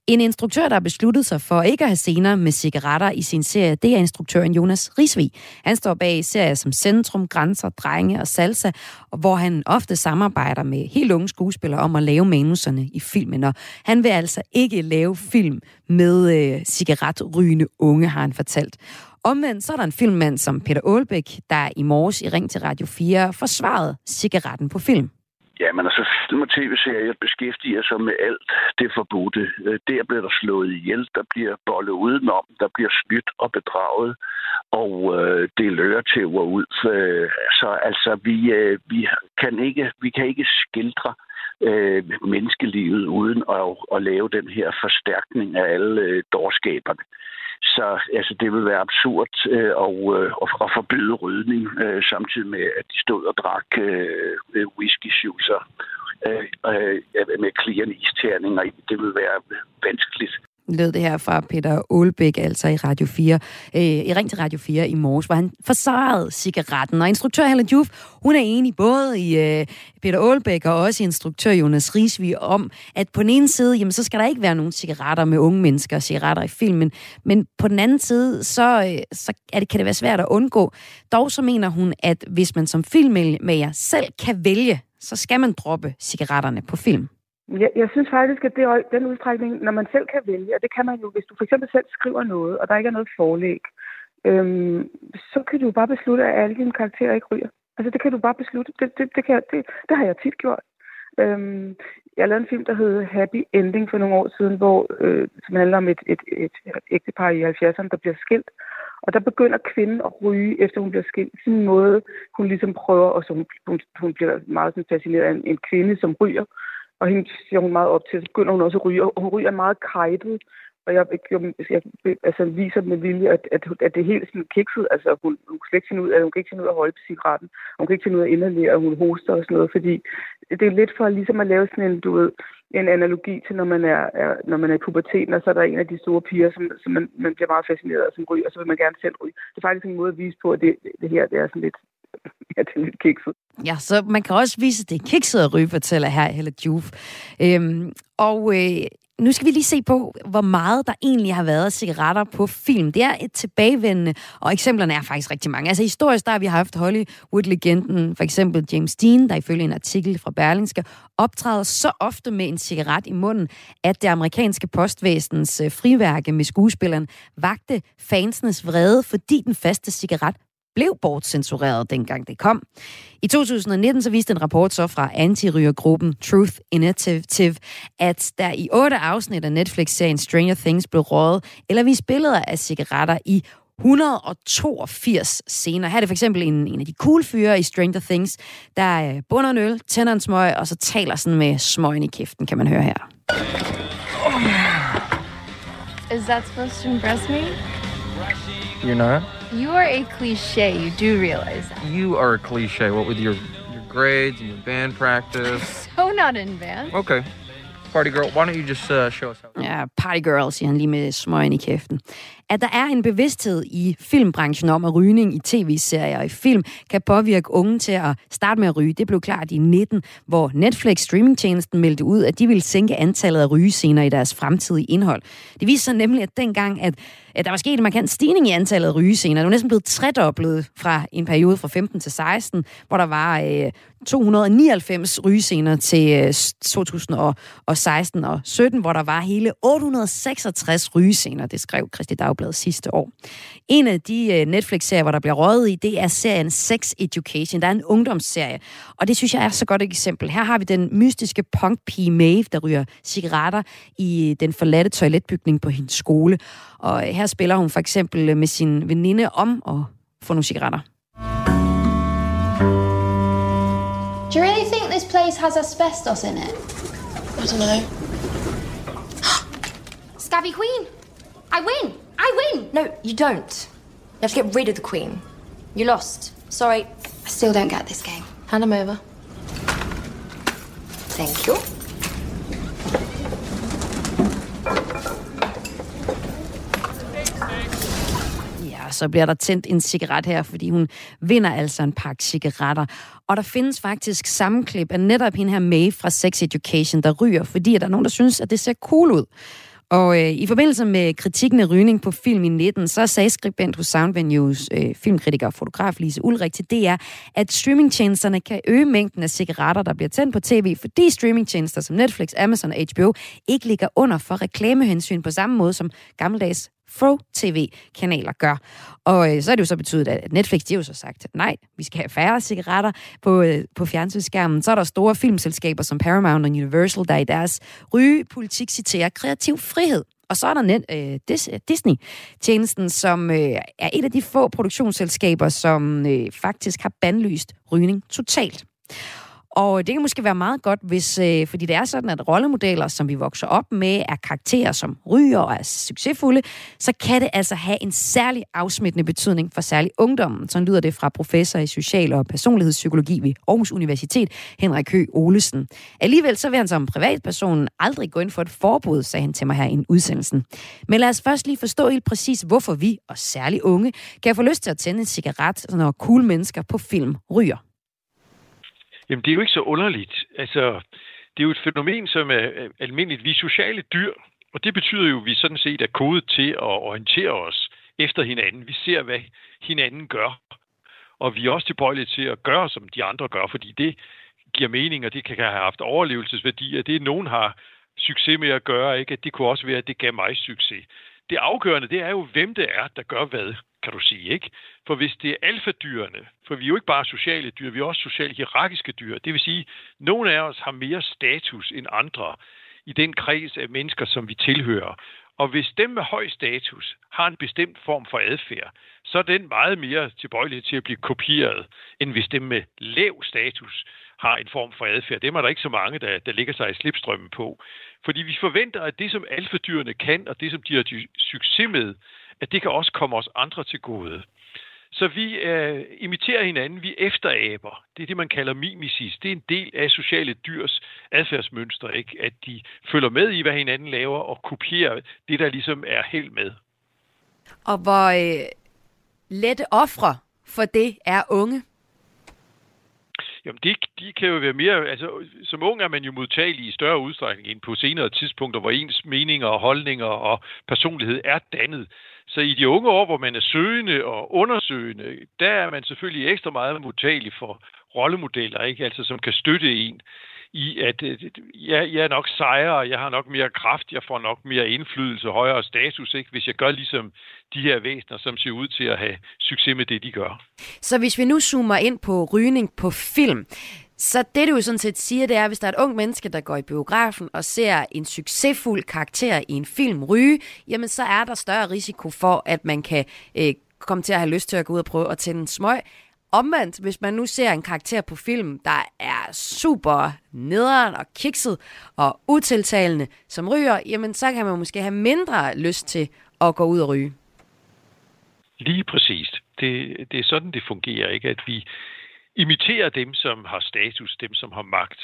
En instruktør, der har besluttet sig for ikke at have scener med cigaretter i sin serie, det er instruktøren Jonas Risvig. Han står bag serier som Centrum, Grænser, Drenge og Salsa, hvor han ofte samarbejder med helt unge skuespillere om at lave manuserne i filmen. Og han vil altså ikke lave film med øh, cigaretrygende unge, har han fortalt. Omvendt så er der en filmmand som Peter Aalbæk, der i morges i Ring til Radio 4 forsvarede cigaretten på film. Ja, men altså film og tv-serier beskæftiger sig med alt det forbudte. Øh, der bliver der slået ihjel, der bliver bollet udenom, der bliver snydt og bedraget, og øh, det lører til ud. Øh, så altså, vi, øh, vi, kan ikke, vi kan ikke skildre øh, menneskelivet uden at, at lave den her forstærkning af alle øh, dårskaberne. Så altså, det vil være absurd øh, og, øh, at forbyde rydning, øh, samtidig med, at de stod og drak øh, øh whisky-sjuser øh, øh, med klirrende isterninger. Det vil være vanskeligt lød det her fra Peter Aalbæk, altså i Radio 4, øh, i Ring til Radio 4 i morges, hvor han forsarede cigaretten. Og instruktør Helen Juf, hun er enig både i øh, Peter Aalbæk og også i instruktør Jonas Risvi om, at på den ene side, jamen, så skal der ikke være nogen cigaretter med unge mennesker og cigaretter i filmen, men på den anden side, så, øh, så er det, kan det være svært at undgå. Dog så mener hun, at hvis man som filmmager selv kan vælge, så skal man droppe cigaretterne på film. Jeg, jeg synes faktisk, at det er den udstrækning, når man selv kan vælge, og det kan man jo, hvis du for eksempel selv skriver noget, og der ikke er noget forlæg, øhm, så kan du bare beslutte, at alle dine karakterer ikke ryger. Altså det kan du bare beslutte. Det, det, det, kan, det, det har jeg tit gjort. Øhm, jeg lavede en film, der hed Happy Ending for nogle år siden, hvor, øh, som handler om et, et, et, et ægtepar i 70'erne, der bliver skilt. Og der begynder kvinden at ryge, efter hun bliver skilt. Sådan en måde, hun ligesom prøver, og så hun, hun, hun bliver meget sådan, fascineret af en, en kvinde, som ryger og hende ser hun meget op til, så begynder hun også at ryge, og hun ryger meget kajtet, og jeg, jeg, jeg altså, viser med vilje, at, at, at det er helt sådan kikset, altså hun, hun kan ikke finde ud af, hun kan ikke finde ud af at holde på cigaretten, hun kan ikke finde ud af at inhalere, hun hoster og sådan noget, fordi det er lidt for ligesom at lave sådan en, du ved, en analogi til, når man er, er, når man er i puberteten, og så er der en af de store piger, som, som man, man bliver meget fascineret af, som ryger, og så vil man gerne selv ryge. Det er faktisk en måde at vise på, at det, det her det er sådan lidt ja, det er lidt kikset. Ja, så man kan også vise, at det er kikset at ryge, fortæller her Helle Juf. Øhm, og øh, nu skal vi lige se på, hvor meget der egentlig har været cigaretter på film. Det er et tilbagevendende, og eksemplerne er faktisk rigtig mange. Altså historisk, der har vi haft Hollywood-legenden, for eksempel James Dean, der ifølge en artikel fra Berlingske, optræder så ofte med en cigaret i munden, at det amerikanske postvæsens øh, friværke med skuespilleren vagte fansenes vrede, fordi den faste cigaret blev bortcensureret, dengang det kom. I 2019 så viste en rapport så fra anti-rygergruppen Truth Initiative, at der i otte afsnit af Netflix-serien Stranger Things blev røget eller vist billeder af cigaretter i 182 scener. Her er det for eksempel en, en af de cool fyre i Stranger Things, der øh, bunder en øl, tænder en smøg, og så taler sådan med smøgen i kæften, kan man høre her. Is that supposed to impress me? You're not? You are a cliche. You do realize that. You are a cliche. What with your your grades and your band practice? So not in band. Okay. Party girl, why don't you just uh, show us how? Ja, party girl, siger han lige med smøgen i kæften. At der er en bevidsthed i filmbranchen om, at rygning i tv-serier og i film kan påvirke unge til at starte med at ryge. Det blev klart i 19, hvor Netflix streamingtjenesten meldte ud, at de ville sænke antallet af rygescener i deres fremtidige indhold. Det viste sig nemlig, at dengang, at Øh, der var sket en markant stigning i antallet af rygescener. Det var næsten blevet tredoblet fra en periode fra 15 til 16, hvor der var øh, 299 rygescener til øh, 2016 og 17, hvor der var hele 866 rygescener, det skrev Christi Dagblad sidste år. En af de øh, Netflix-serier, hvor der bliver røget i, det er serien Sex Education. Der er en ungdomsserie, og det synes jeg er så godt et eksempel. Her har vi den mystiske punkpige Maeve, der ryger cigaretter i øh, den forladte toiletbygning på hendes skole. Og her spiller hun for eksempel med sin veninde om at få nogle cigaretter. Do you really think this place has asbestos in it? I don't know. Scabby Queen! I win! I win! No, you don't. You have to get rid of the queen. You lost. Sorry. I still don't get this game. Hand him over. Thank you. Så bliver der tændt en cigaret her, fordi hun vinder altså en pakke cigaretter. Og der findes faktisk sammenklip af netop hende her May fra Sex Education, der ryger, fordi der er nogen, der synes, at det ser cool ud. Og øh, i forbindelse med kritikken af rygning på film i 19, så sagde skribent hos Soundvenues øh, filmkritiker og fotograf Lise Ulrik til DR, at streamingtjenesterne kan øge mængden af cigaretter, der bliver tændt på tv, fordi streamingtjenester som Netflix, Amazon og HBO ikke ligger under for reklamehensyn på samme måde som gammeldags Pro TV-kanaler gør. Og øh, så er det jo så betydet, at Netflix, de har jo så sagt, nej, vi skal have færre cigaretter på, øh, på fjernsynsskærmen. Så er der store filmselskaber som Paramount og Universal, der i deres rygepolitik citerer kreativ frihed. Og så er der net, øh, Disney-tjenesten, som øh, er et af de få produktionsselskaber, som øh, faktisk har bandlyst rygning totalt. Og det kan måske være meget godt, hvis, øh, fordi det er sådan, at rollemodeller, som vi vokser op med, er karakterer, som ryger og er succesfulde, så kan det altså have en særlig afsmittende betydning for særlig ungdommen. Sådan lyder det fra professor i social- og personlighedspsykologi ved Aarhus Universitet, Henrik Høgh Olesen. Alligevel så vil han som privatperson aldrig gå ind for et forbud, sagde han til mig her i udsendelsen. Men lad os først lige forstå helt præcis, hvorfor vi, og særlig unge, kan få lyst til at tænde en cigaret, når cool mennesker på film ryger. Jamen, det er jo ikke så underligt. Altså, det er jo et fænomen, som er almindeligt. Vi er sociale dyr, og det betyder jo, at vi sådan set er kodet til at orientere os efter hinanden. Vi ser, hvad hinanden gør. Og vi er også tilbøjelige til at gøre, som de andre gør, fordi det giver mening, og det kan have haft overlevelsesværdi, at det, nogen har succes med at gøre, ikke? at det kunne også være, at det gav mig succes. Det afgørende, det er jo, hvem det er, der gør hvad kan du sige, ikke? For hvis det er alfadyrene, for vi er jo ikke bare sociale dyr, vi er også socialt hierarkiske dyr. Det vil sige, at nogle af os har mere status end andre i den kreds af mennesker, som vi tilhører. Og hvis dem med høj status har en bestemt form for adfærd, så er den meget mere tilbøjelig til at blive kopieret, end hvis dem med lav status har en form for adfærd. Dem er der ikke så mange, der, der ligger sig i slipstrømmen på. Fordi vi forventer, at det, som alfadyrene kan, og det, som de har succes med, at det kan også komme os andre til gode. Så vi øh, imiterer hinanden, vi efteraber. Det er det, man kalder mimesis. Det er en del af sociale dyrs adfærdsmønster, ikke? at de følger med i, hvad hinanden laver, og kopierer det, der ligesom er helt med. Og hvor øh, lette ofre for det er unge? Jamen, de, de kan jo være mere... Altså, som ung er man jo modtagelig i større udstrækning end på senere tidspunkter, hvor ens meninger og holdninger og personlighed er dannet. Så i de unge år, hvor man er søgende og undersøgende, der er man selvfølgelig ekstra meget modtagelig for rollemodeller, ikke? Altså, som kan støtte en i, at øh, jeg, jeg er nok sejere, jeg har nok mere kraft, jeg får nok mere indflydelse, højere status, ikke? hvis jeg gør ligesom de her væsener, som ser ud til at have succes med det, de gør. Så hvis vi nu zoomer ind på rygning på film, så det, du jo sådan set siger, det er, at hvis der er et ung menneske, der går i biografen og ser en succesfuld karakter i en film ryge, jamen så er der større risiko for, at man kan øh, komme til at have lyst til at gå ud og prøve at tænde en smøg. Omvendt, hvis man nu ser en karakter på film, der er super nederen og kikset og utiltalende som ryger, jamen så kan man måske have mindre lyst til at gå ud og ryge. Lige præcis. Det, det er sådan, det fungerer, ikke? At vi imiterer dem, som har status, dem, som har magt.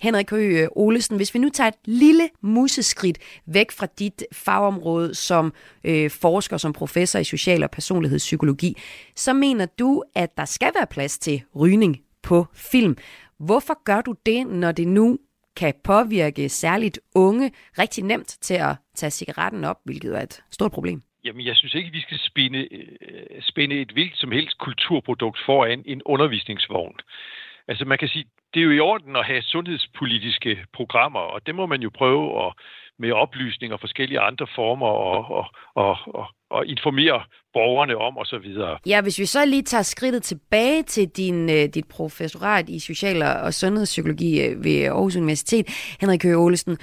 Henrik Høgh øh, Olesen, hvis vi nu tager et lille museskridt væk fra dit fagområde som øh, forsker, som professor i social- og personlighedspsykologi, så mener du, at der skal være plads til rygning på film. Hvorfor gør du det, når det nu kan påvirke særligt unge rigtig nemt til at tage cigaretten op, hvilket er et stort problem? Jamen, jeg synes ikke, vi skal spinde, spinde spænde et hvilket som helst kulturprodukt foran en undervisningsvogn. Altså, man kan sige, det er jo i orden at have sundhedspolitiske programmer, og det må man jo prøve at, med oplysning og forskellige andre former og, og, og, og, og informere borgerne om osv. Ja, hvis vi så lige tager skridtet tilbage til din, øh, dit professorat i social- og sundhedspsykologi øh, ved Aarhus Universitet, Henrik Høge Olesen,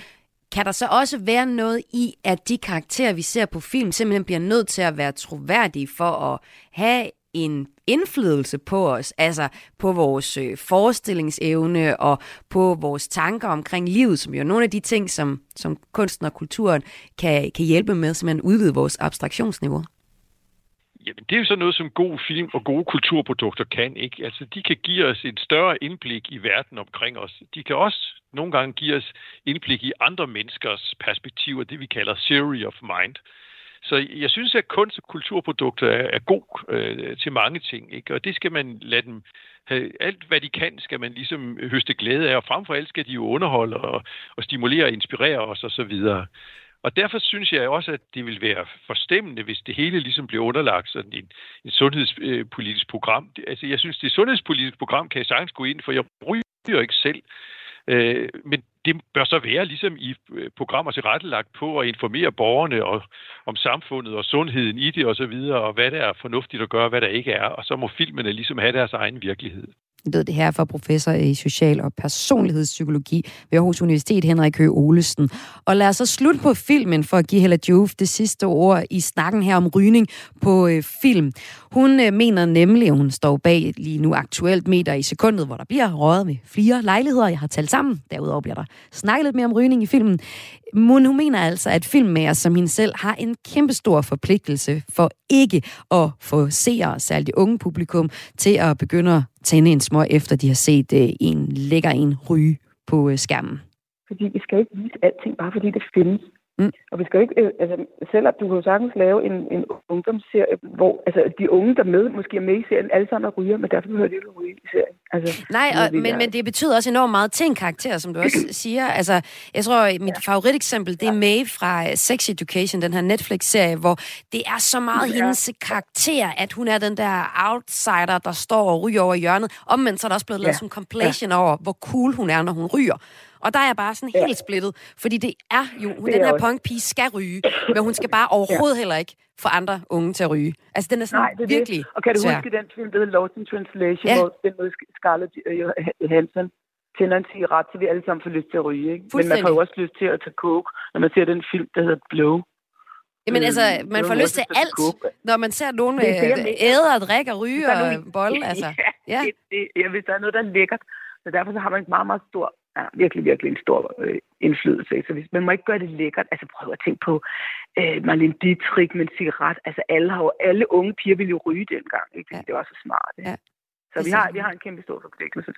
kan der så også være noget i, at de karakterer, vi ser på film, simpelthen bliver nødt til at være troværdige for at have en indflydelse på os, altså på vores øh, forestillingsevne og på vores tanker omkring livet, som jo er nogle af de ting, som, som kunsten og kulturen kan, kan hjælpe med, så man udvide vores abstraktionsniveau? Jamen, det er jo sådan noget, som god film og gode kulturprodukter kan, ikke? Altså, de kan give os et større indblik i verden omkring os. De kan også nogle gange give os indblik i andre menneskers perspektiver, det vi kalder theory of mind. Så jeg synes, at kunst- og kulturprodukter er, er god øh, til mange ting, ikke? og det skal man lade dem have. Alt, hvad de kan, skal man ligesom høste glæde af, og frem for alt skal de jo underholde og, og stimulere og inspirere os osv. Og derfor synes jeg også, at det vil være forstemmende, hvis det hele ligesom bliver underlagt sådan en, en sundhedspolitisk program. Altså, jeg synes, det sundhedspolitiske program kan jeg sagtens gå ind, for jeg ryger ikke selv. Øh, men det bør så være ligesom i øh, programmer tilrettelagt på at informere borgerne og, om samfundet og sundheden i det osv., og, så videre, og hvad der er fornuftigt at gøre, og hvad der ikke er. Og så må filmene ligesom have deres egen virkelighed lød det her fra professor i social- og personlighedspsykologi ved Aarhus Universitet, Henrik Høgh Olesen. Og lad os så slutte på filmen for at give Hella Jove det sidste ord i snakken her om rygning på øh, film. Hun øh, mener nemlig, at hun står bag lige nu aktuelt meter i sekundet, hvor der bliver røget med flere lejligheder. Jeg har talt sammen. Derudover bliver der snakket lidt mere om rygning i filmen. Men hun mener altså, at filmmager som hende selv har en kæmpestor forpligtelse for ikke at få seere, særligt unge publikum, til at begynde at tænde en små efter de har set øh, en lækker en ryge på øh, skærmen. Fordi vi skal ikke vise alting, bare fordi det findes. Mm. Og vi skal ikke, øh, altså selvom du kan jo sagtens lave en, en ungdomsserie, hvor altså, de unge, der med, måske er med i serien, alle sammen er ryger, men derfor behøver de ikke ryge i serien. Altså, Nej, og, men, men det betyder også enormt meget til en karakter, som du også siger. Altså, jeg tror, mit ja. favoriteksempel, det er Maeve fra Sex Education, den her Netflix-serie, hvor det er så meget ja. hendes karakter, at hun er den der outsider, der står og ryger over hjørnet. Omvendt så er der også blevet lavet ja. som compilation ja. over, hvor cool hun er, når hun ryger. Og der er jeg bare sådan ja. helt splittet, fordi det er jo, hun, den her punkpige skal ryge, men hun skal bare overhovedet ja. heller ikke få andre unge til at ryge. Altså, den er sådan Nej, det er virkelig det. Og kan du svær. huske den film, der hedder Lost in Translation, ja. hvor den med Scarlett Johansson tænder en cigaret, så vi alle sammen får lyst til at ryge. Ikke? Men man får jo også lyst til at tage coke, når man ser den film, der hedder Blow. Jamen altså, man får lyst til alt, når man ser nogen æde og drikke og ryge og bolle. Altså. Ja, det, det, ja, hvis der er noget, der er lækkert. Så derfor så har man en meget, meget stor ja, virkelig, virkelig en stor øh, indflydelse. Så hvis, man må ikke gøre det lækkert. Altså prøv at tænke på øh, Marlene Dietrich med en cigaret. Altså alle, har jo, alle unge piger ville jo ryge dengang. Ikke? Det, ja. det var så smart. Ikke? Ja. Så vi har, vi har en kæmpe stor forpligtelse,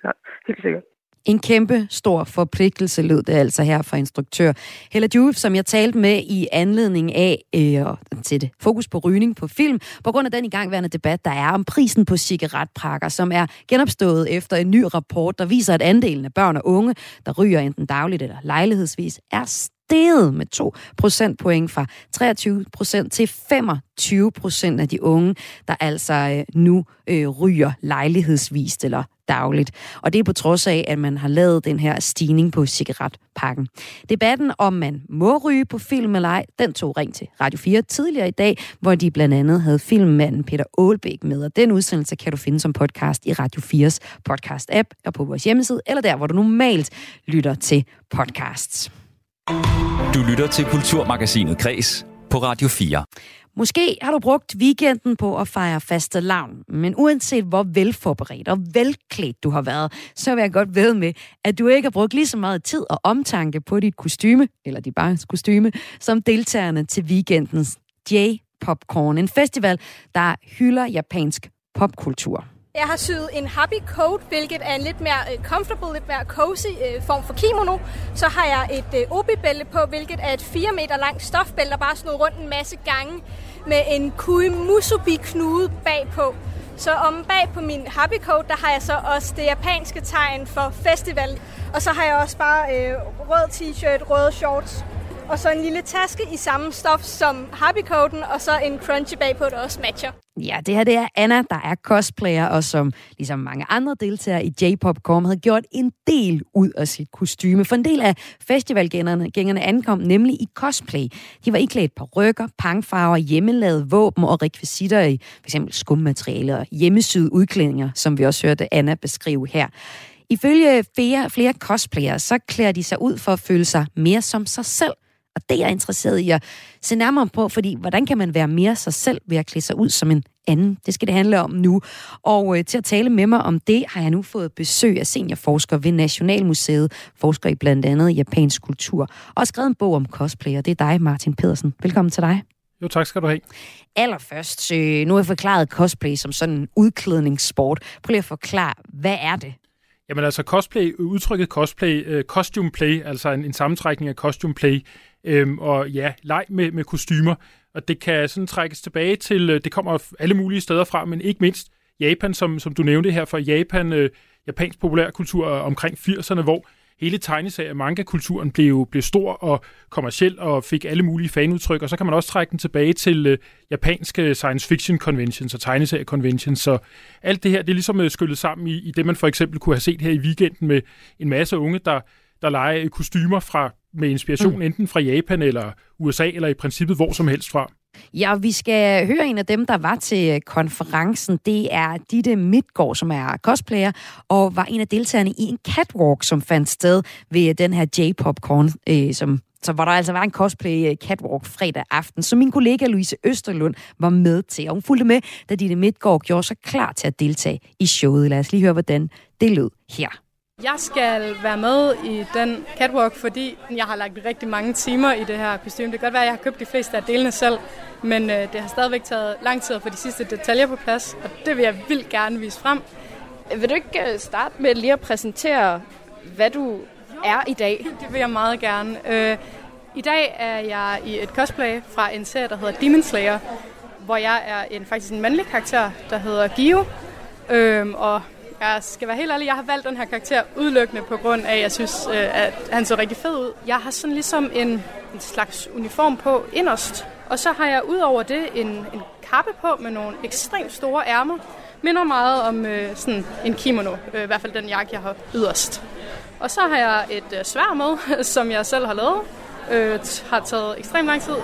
helt sikkert. En kæmpe stor forpligtelse lød det altså her fra instruktør Hella Juf, som jeg talte med i anledning af øh, til det. Fokus på rygning på film, på grund af den igangværende debat, der er om prisen på cigaretpakker, som er genopstået efter en ny rapport, der viser, at andelen af børn og unge, der ryger enten dagligt eller lejlighedsvis, er steget med 2 procentpoint fra 23 procent til 25 procent af de unge, der altså øh, nu øh, ryger lejlighedsvist eller dagligt. Og det er på trods af, at man har lavet den her stigning på cigaretpakken. Debatten om man må ryge på film eller ej, den tog ring til Radio 4 tidligere i dag, hvor de blandt andet havde filmmanden Peter Aalbæk med. Og den udsendelse kan du finde som podcast i Radio 4's podcast-app og på vores hjemmeside, eller der, hvor du normalt lytter til podcasts. Du lytter til Kulturmagasinet Kres på Radio 4. Måske har du brugt weekenden på at fejre faste lavn, men uanset hvor velforberedt og velklædt du har været, så vil jeg godt ved med, at du ikke har brugt lige så meget tid og omtanke på dit kostyme, eller dit barns kostyme, som deltagerne til weekendens J-Popcorn, en festival, der hylder japansk popkultur. Jeg har syet en happy coat, hvilket er en lidt mere øh, comfortable, lidt mere cozy øh, form for kimono. Så har jeg et øh, obi-bælte på, hvilket er et 4 meter langt stofbælte, der bare snod rundt en masse gange med en kui musubi knude bagpå. Så om bag på min happy coat, der har jeg så også det japanske tegn for festival. Og så har jeg også bare øh, rød t-shirt, røde shorts og så en lille taske i samme stof som Happy-coaten, og så en crunchy bagpå, der også matcher. Ja, det her det er Anna, der er cosplayer, og som ligesom mange andre deltagere i J-Pop-Com havde gjort en del ud af sit kostyme. For en del af festivalgængerne ankom nemlig i cosplay. De var iklædt på rykker, pangfarver, hjemmelavede våben og rekvisitter i f.eks. skummateriale og hjemmesyde udklædninger, som vi også hørte Anna beskrive her. Ifølge flere, flere cosplayere, så klæder de sig ud for at føle sig mere som sig selv – og det er jeg interesseret i at se nærmere på, fordi hvordan kan man være mere sig selv ved at klæde sig ud som en anden? Det skal det handle om nu. Og øh, til at tale med mig om det, har jeg nu fået besøg af seniorforsker ved Nationalmuseet, forsker i blandt andet japansk kultur, og skrevet en bog om cosplay, og det er dig, Martin Pedersen. Velkommen til dig. Jo, tak skal du have. Allerførst, øh, nu har jeg forklaret cosplay som sådan en udklædningssport. Prøv lige at forklare, hvad er det? Jamen altså cosplay, udtrykket cosplay, uh, costume play, altså en, en sammentrækning af costume play, Øhm, og ja, leg med, med kostymer. Og det kan sådan trækkes tilbage til, øh, det kommer alle mulige steder fra, men ikke mindst Japan, som, som du nævnte her, for Japan, øh, japansk populærkultur øh, omkring 80'erne, hvor hele tegneserie manga-kulturen blev, blev stor og kommersiel og fik alle mulige fanudtryk, og så kan man også trække den tilbage til øh, japanske øh, science fiction conventions og tegneserie conventions, så alt det her, det er ligesom øh, skyllet sammen i, i det, man for eksempel kunne have set her i weekenden med en masse unge, der der leger kostymer fra med inspiration mm. enten fra Japan eller USA, eller i princippet hvor som helst fra. Ja, vi skal høre en af dem, der var til konferencen. Det er Ditte Midtgaard, som er cosplayer, og var en af deltagerne i en catwalk, som fandt sted ved den her J-Popcorn, øh, som så hvor der altså var en cosplay catwalk fredag aften, som min kollega Louise Østerlund var med til. Og hun fulgte med, da Ditte Midtgaard gjorde sig klar til at deltage i showet. Lad os lige høre, hvordan det lød her. Jeg skal være med i den catwalk, fordi jeg har lagt rigtig mange timer i det her kostume. Det kan godt være, at jeg har købt de fleste af delene selv, men øh, det har stadigvæk taget lang tid at få de sidste detaljer på plads, og det vil jeg vildt gerne vise frem. Vil du ikke øh, starte med lige at præsentere, hvad du er i dag? Det vil jeg meget gerne. Øh, I dag er jeg i et cosplay fra en serie, der hedder Demon Slayer, hvor jeg er en, faktisk en mandlig karakter, der hedder Gio. Øhm, og jeg skal være helt ærlig, jeg har valgt den her karakter udelukkende på grund af, at jeg synes, øh, at han så rigtig fed ud. Jeg har sådan ligesom en, en slags uniform på inderst, og så har jeg ud over det en, en kappe på med nogle ekstremt store ærmer. Minder meget om øh, sådan en kimono, øh, i hvert fald den jakke, jeg har yderst. Og så har jeg et øh, svær med, som jeg selv har lavet. Øh, har taget ekstremt lang tid.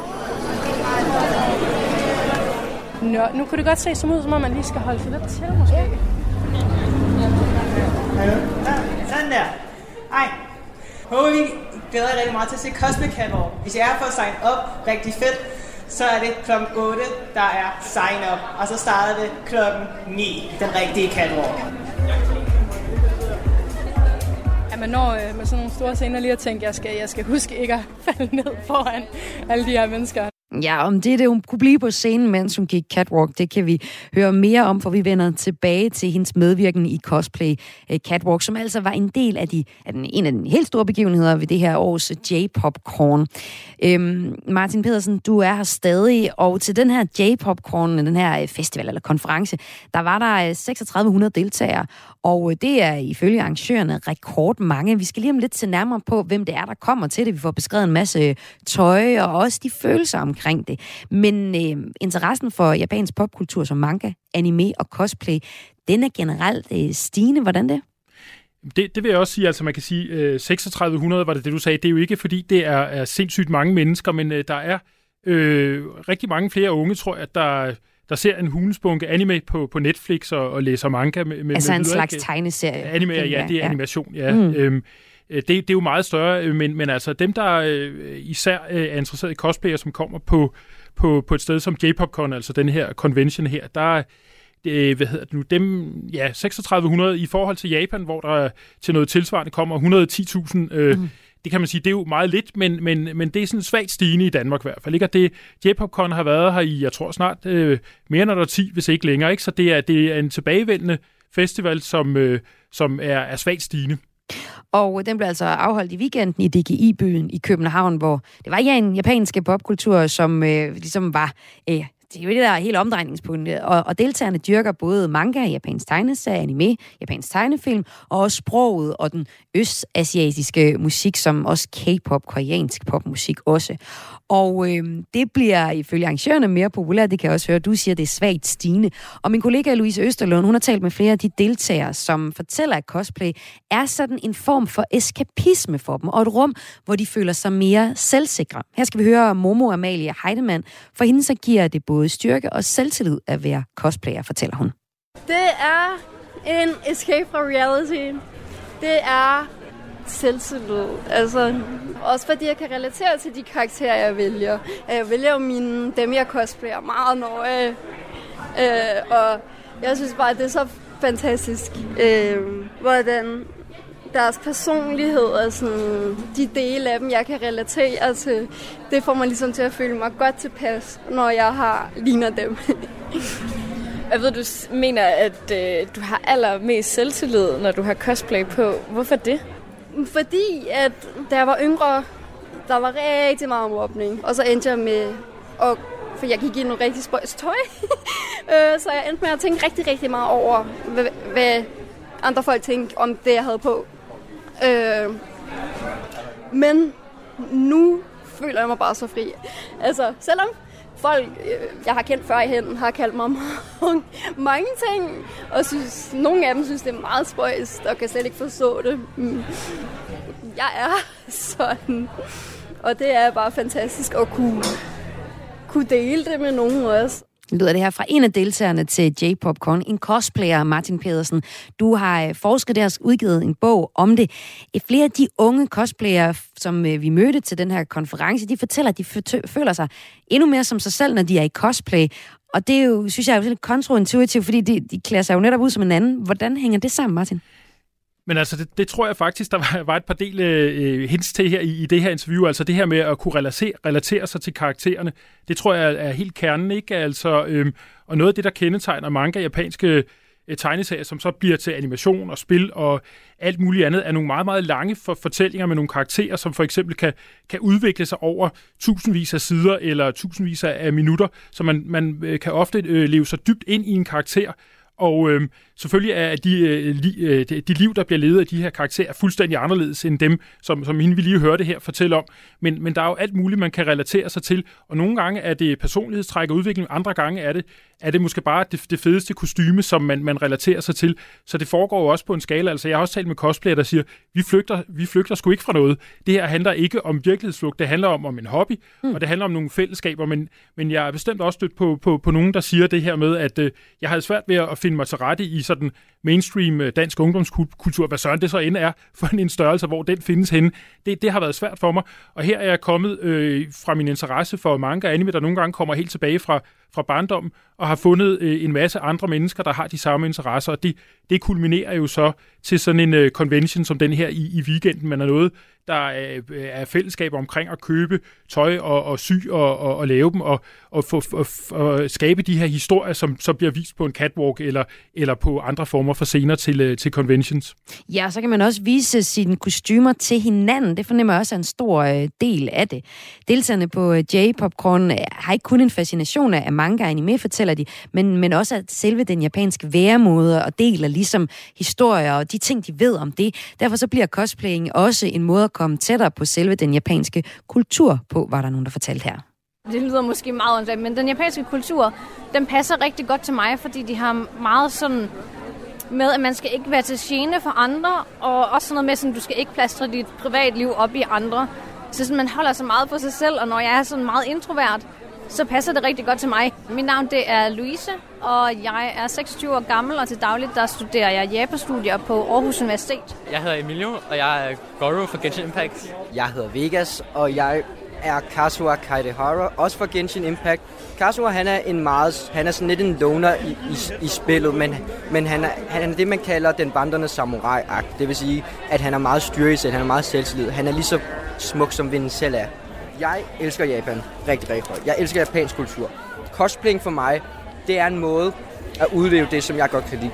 Nå, nu kunne det godt se som ud, som om man lige skal holde sig lidt til, måske. Sådan der. Ej. Håber vi glæder jer rigtig meget til at se Cosmic Catwalk. Hvis jeg er for at sign up, rigtig fedt, så er det klokken 8, der er sign up. Og så starter det klokken 9, den rigtige catwalk. Ja, man når øh, med sådan nogle store scener lige at tænke, jeg skal, jeg skal huske ikke at falde ned foran alle de her mennesker. Ja, om det, det hun kunne blive på scenen, mens hun gik catwalk, det kan vi høre mere om, for vi vender tilbage til hendes medvirken i cosplay øh, catwalk, som altså var en del af, de, af den, en af de helt store begivenheder ved det her års øh, J-Popcorn. Øhm, Martin Pedersen, du er her stadig, og til den her J-Popcorn, den her øh, festival eller konference, der var der 3600 deltagere, og det er ifølge arrangørerne rekordmange. Vi skal lige om lidt se nærmere på, hvem det er, der kommer til det. Vi får beskrevet en masse tøj og også de følelser omkring det. Men øh, interessen for japansk popkultur som manga, anime og cosplay, den er generelt øh, stigende. Hvordan det? Det, det vil jeg også sige, altså man kan sige, øh, 3600 var det det, du sagde. Det er jo ikke, fordi det er, er sindssygt mange mennesker, men øh, der er øh, rigtig mange flere unge, tror jeg, der der ser en hulensbunke anime på, på Netflix og, og læser manga. Med, altså med en slags tegneserie. Anime, ja, det er ja. animation, ja. Mm. Øhm, øh, det, det er jo meget større, øh, men, men altså dem, der øh, især øh, er interesseret i cosplayer, som kommer på, på, på et sted som J-Popcon, altså den her convention her, der øh, hvad hedder det nu, dem, ja, 3600 i forhold til Japan, hvor der til noget tilsvarende kommer 110.000 øh, mm det kan man sige, det er jo meget lidt, men, men, men det er sådan svagt stigende i Danmark i hvert fald. Ikke? Og det, J-Popcon har været her i, jeg tror snart, øh, mere end der 10, hvis ikke længere. Ikke? Så det er, det er en tilbagevendende festival, som, øh, som er, er svagt stigende. Og den blev altså afholdt i weekenden i DGI-byen i København, hvor det var ja en japansk popkultur, som øh, ligesom var øh, det er jo det, der hele helt omdrejningspunktet. Og, og deltagerne dyrker både manga, japansk tegneserie, anime, japansk tegnefilm, og også sproget og den østasiatiske musik, som også K-pop, koreansk popmusik også. Og øh, det bliver ifølge arrangørerne mere populært, det kan jeg også høre. Du siger, det er svagt stigende. Og min kollega Louise Østerlund, hun har talt med flere af de deltagere, som fortæller, at cosplay er sådan en form for eskapisme for dem, og et rum, hvor de føler sig mere selvsikre. Her skal vi høre Momo Amalie Heidemann. For hende så giver det både styrke og selvtillid at være cosplayer, fortæller hun. Det er en escape fra reality. Det er selvtillid. Altså, også fordi jeg kan relatere til de karakterer, jeg vælger. Jeg vælger jo mine, dem, jeg cosplayer meget nøje. Øh, og jeg synes bare, at det er så fantastisk, øh, hvordan deres personlighed og sådan, de dele af dem, jeg kan relatere til, det får mig ligesom til at føle mig godt tilpas, når jeg har ligner dem. Jeg ved, du mener, at øh, du har allermest selvtillid, når du har cosplay på. Hvorfor det? Fordi at da jeg var yngre, der var rigtig meget mobning. Og så endte jeg med at for jeg gik i noget rigtig spøjs tøj. Øh, så jeg endte med at tænke rigtig, rigtig meget over, hvad, hvad andre folk tænkte om det, jeg havde på. Øh, men nu føler jeg mig bare så fri. Altså, selvom folk, øh, jeg har kendt før i hen, har kaldt mig mange ting, og synes, nogle af dem synes, det er meget spøjst, og kan slet ikke forstå det. Mm. Jeg er sådan. Og det er bare fantastisk at kunne, kunne dele det med nogen også lyder det her fra en af deltagerne til J-Popcorn, en cosplayer, Martin Pedersen. Du har øh, forsket der og udgivet en bog om det. Øh, flere af de unge cosplayere, som øh, vi mødte til den her konference, de fortæller, at de føler sig endnu mere som sig selv, når de er i cosplay. Og det er jo, synes jeg, er jo lidt kontraintuitivt, fordi de, de klæder sig jo netop ud som en anden. Hvordan hænger det sammen, Martin? Men altså, det, det tror jeg faktisk, der var, var et par del øh, øh, hints til her i, i det her interview. Altså det her med at kunne relatere, relatere sig til karaktererne, det tror jeg er helt kernen, ikke? Altså, øhm, og noget af det, der kendetegner mange japanske øh, tegneserier, som så bliver til animation og spil og alt muligt andet, er nogle meget, meget lange for, fortællinger med nogle karakterer, som for eksempel kan, kan udvikle sig over tusindvis af sider eller tusindvis af minutter, så man, man øh, kan ofte øh, leve sig dybt ind i en karakter, og øh, selvfølgelig er de, øh, li, øh, de liv, der bliver levet af de her karakterer, fuldstændig anderledes end dem, som, som hende vi lige hørte her fortælle om. Men, men der er jo alt muligt, man kan relatere sig til. Og nogle gange er det personlighedstræk og udvikling, andre gange er det, er det måske bare det, det fedeste kostyme, som man, man relaterer sig til. Så det foregår jo også på en skala. Altså jeg har også talt med cosplayer, der siger, vi flygter, vi flygter sgu ikke fra noget. Det her handler ikke om virkelighedsflugt, det handler om, om en hobby, mm. og det handler om nogle fællesskaber. Men, men jeg er bestemt også stødt på, på, på nogen, der siger det her med, at øh, jeg havde svært ved at finde mig til rette i sådan mainstream øh, dansk ungdomskultur, hvad søren det så end er for en størrelse, hvor den findes henne. Det, det har været svært for mig, og her er jeg kommet øh, fra min interesse for manga anime, der nogle gange kommer helt tilbage fra, fra barndommen, og har fundet øh, en masse andre mennesker, der har de samme interesser, og det, det kulminerer jo så til sådan en øh, convention som den her i, i weekenden, man er noget, der øh, er, er fællesskaber omkring at købe tøj og, og sy og, og, og lave dem, og, og, få, og, og skabe de her historier, som så bliver vist på en catwalk eller, eller på andre former for scener til, øh, til conventions. Ja, så kan man også vise sine kostymer til hinanden. Det fornemmer jeg også er en stor øh, del af det. Deltagerne på øh, J-Popcorn øh, har ikke kun en fascination af manga og anime, fortæller de, men, men også at selve den japanske væremåde og deler ligesom historier og de ting, de ved om det. Derfor så bliver cosplaying også en måde at komme tættere på selve den japanske kultur på, var der nogen, der fortalte her. Det lyder måske meget ondt, men den japanske kultur, den passer rigtig godt til mig, fordi de har meget sådan med, at man skal ikke være til gene for andre, og også sådan noget med, at du skal ikke plastre dit privatliv op i andre. Så sådan, man holder sig meget på sig selv, og når jeg er sådan meget introvert, så passer det rigtig godt til mig. Mit navn det er Louise, og jeg er 26 år gammel, og til dagligt der studerer jeg Japan-studier på Aarhus Universitet. Jeg hedder Emilio, og jeg er Goro for Genshin Impact. Jeg hedder Vegas, og jeg er Kazuha Kaidehara, også for Genshin Impact. Kazuha, han er, en meget, han er sådan lidt en loner i, i, i spillet, men, men han, er, han er det, man kalder den vandrende samurai-akt. Det vil sige, at han er meget styret han er meget selvtillid. Han er lige så smuk, som vinden selv er. Jeg elsker Japan rigtig, rigtig højt. Jeg elsker japansk kultur. Cosplaying for mig, det er en måde at udleve det, som jeg godt kan lide.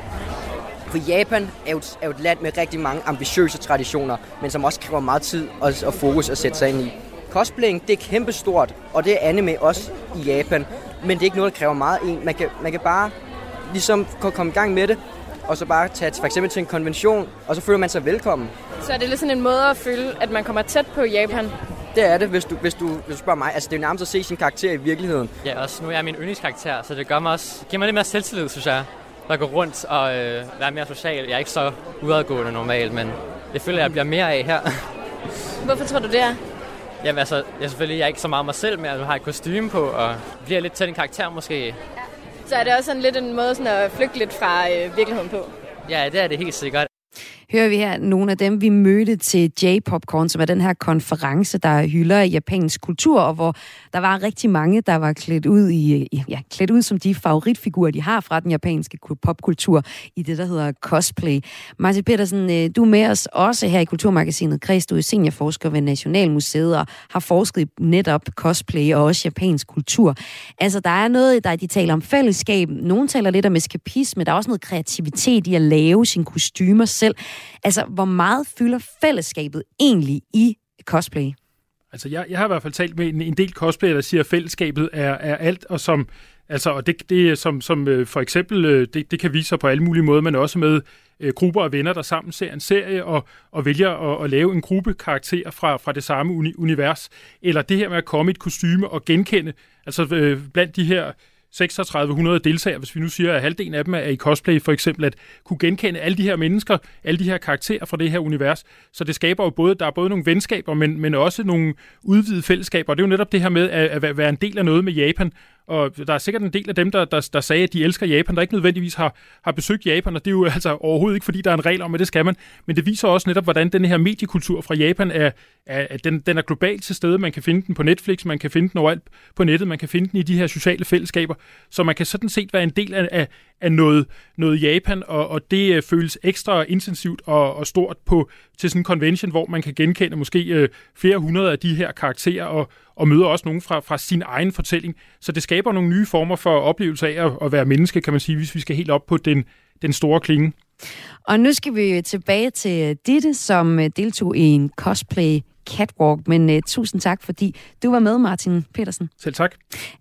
For Japan er jo, et, er jo et land med rigtig mange ambitiøse traditioner, men som også kræver meget tid og, og fokus at sætte sig ind i. Cosplaying, det er kæmpestort, og det er anime også i Japan, men det er ikke noget, der kræver meget en. Man kan, man kan bare ligesom komme i gang med det, og så bare tage for eksempel til en konvention, og så føler man sig velkommen. Så er det lidt sådan en måde at føle, at man kommer tæt på Japan? Det er det, hvis du, hvis du, hvis du spørger mig. Altså, det er jo nærmest at se sin karakter i virkeligheden. Ja, også nu er jeg min yndlingskarakter, så det gør mig også, giver mig lidt mere selvtillid, synes jeg. At gå rundt og øh, være mere social. Jeg er ikke så udadgående normalt, men det føler jeg, jeg bliver mere af her. Hvorfor tror du det er? Jamen altså, jeg selvfølgelig jeg er ikke så meget mig selv, men jeg har et kostume på, og bliver lidt til en karakter måske. Ja. Så er det også sådan lidt en måde sådan at flygte lidt fra øh, virkeligheden på? Ja, det er det helt sikkert hører vi her nogle af dem, vi mødte til J-Popcorn, som er den her konference, der hylder japansk kultur, og hvor der var rigtig mange, der var klædt ud, i, ja, klædt ud som de favoritfigurer, de har fra den japanske popkultur i det, der hedder cosplay. Martin Petersen, øh, du er med os også her i Kulturmagasinet Kreds. Du er seniorforsker ved Nationalmuseet og har forsket netop cosplay og også japansk kultur. Altså, der er noget, der de taler om fællesskab. Nogle taler lidt om eskapisme. Der er også noget kreativitet i at lave sine kostymer selv. Altså, hvor meget fylder fællesskabet egentlig i cosplay? Altså, jeg, jeg har i hvert fald talt med en, en del cosplayer, der siger, at fællesskabet er, er alt, og som Altså, og det, det som, som øh, for eksempel, øh, det, det kan vise sig på alle mulige måder, men også med øh, grupper af venner, der sammen ser en serie og, og vælger at, at lave en gruppe karakter fra, fra det samme uni, univers. Eller det her med at komme i et kostyme og genkende, altså øh, blandt de her 3600 deltagere, hvis vi nu siger, at halvdelen af dem er i cosplay for eksempel, at kunne genkende alle de her mennesker, alle de her karakterer fra det her univers. Så det skaber jo både, der er både nogle venskaber, men, men også nogle udvidede fællesskaber. Og det er jo netop det her med at, at være en del af noget med Japan, og der er sikkert en del af dem, der, der, der sagde, at de elsker Japan, der ikke nødvendigvis har, har besøgt Japan, og det er jo altså overhovedet ikke, fordi der er en regel om, at det skal man. Men det viser også netop, hvordan den her mediekultur fra Japan er, er, er den, den er globalt til stede. Man kan finde den på Netflix, man kan finde den overalt på nettet, man kan finde den i de her sociale fællesskaber. Så man kan sådan set være en del af, af, af noget, noget Japan, og, og det øh, føles ekstra intensivt og, og stort på til sådan en convention, hvor man kan genkende måske øh, flere hundrede af de her karakterer, og, og møder også nogen fra, fra sin egen fortælling. Så det skaber nogle nye former for oplevelse af at, at være menneske, kan man sige, hvis vi skal helt op på den, den store klinge. Og nu skal vi tilbage til øh, Ditte, som øh, deltog i en cosplay catwalk. Men uh, tusind tak, fordi du var med, Martin Petersen. Selv tak.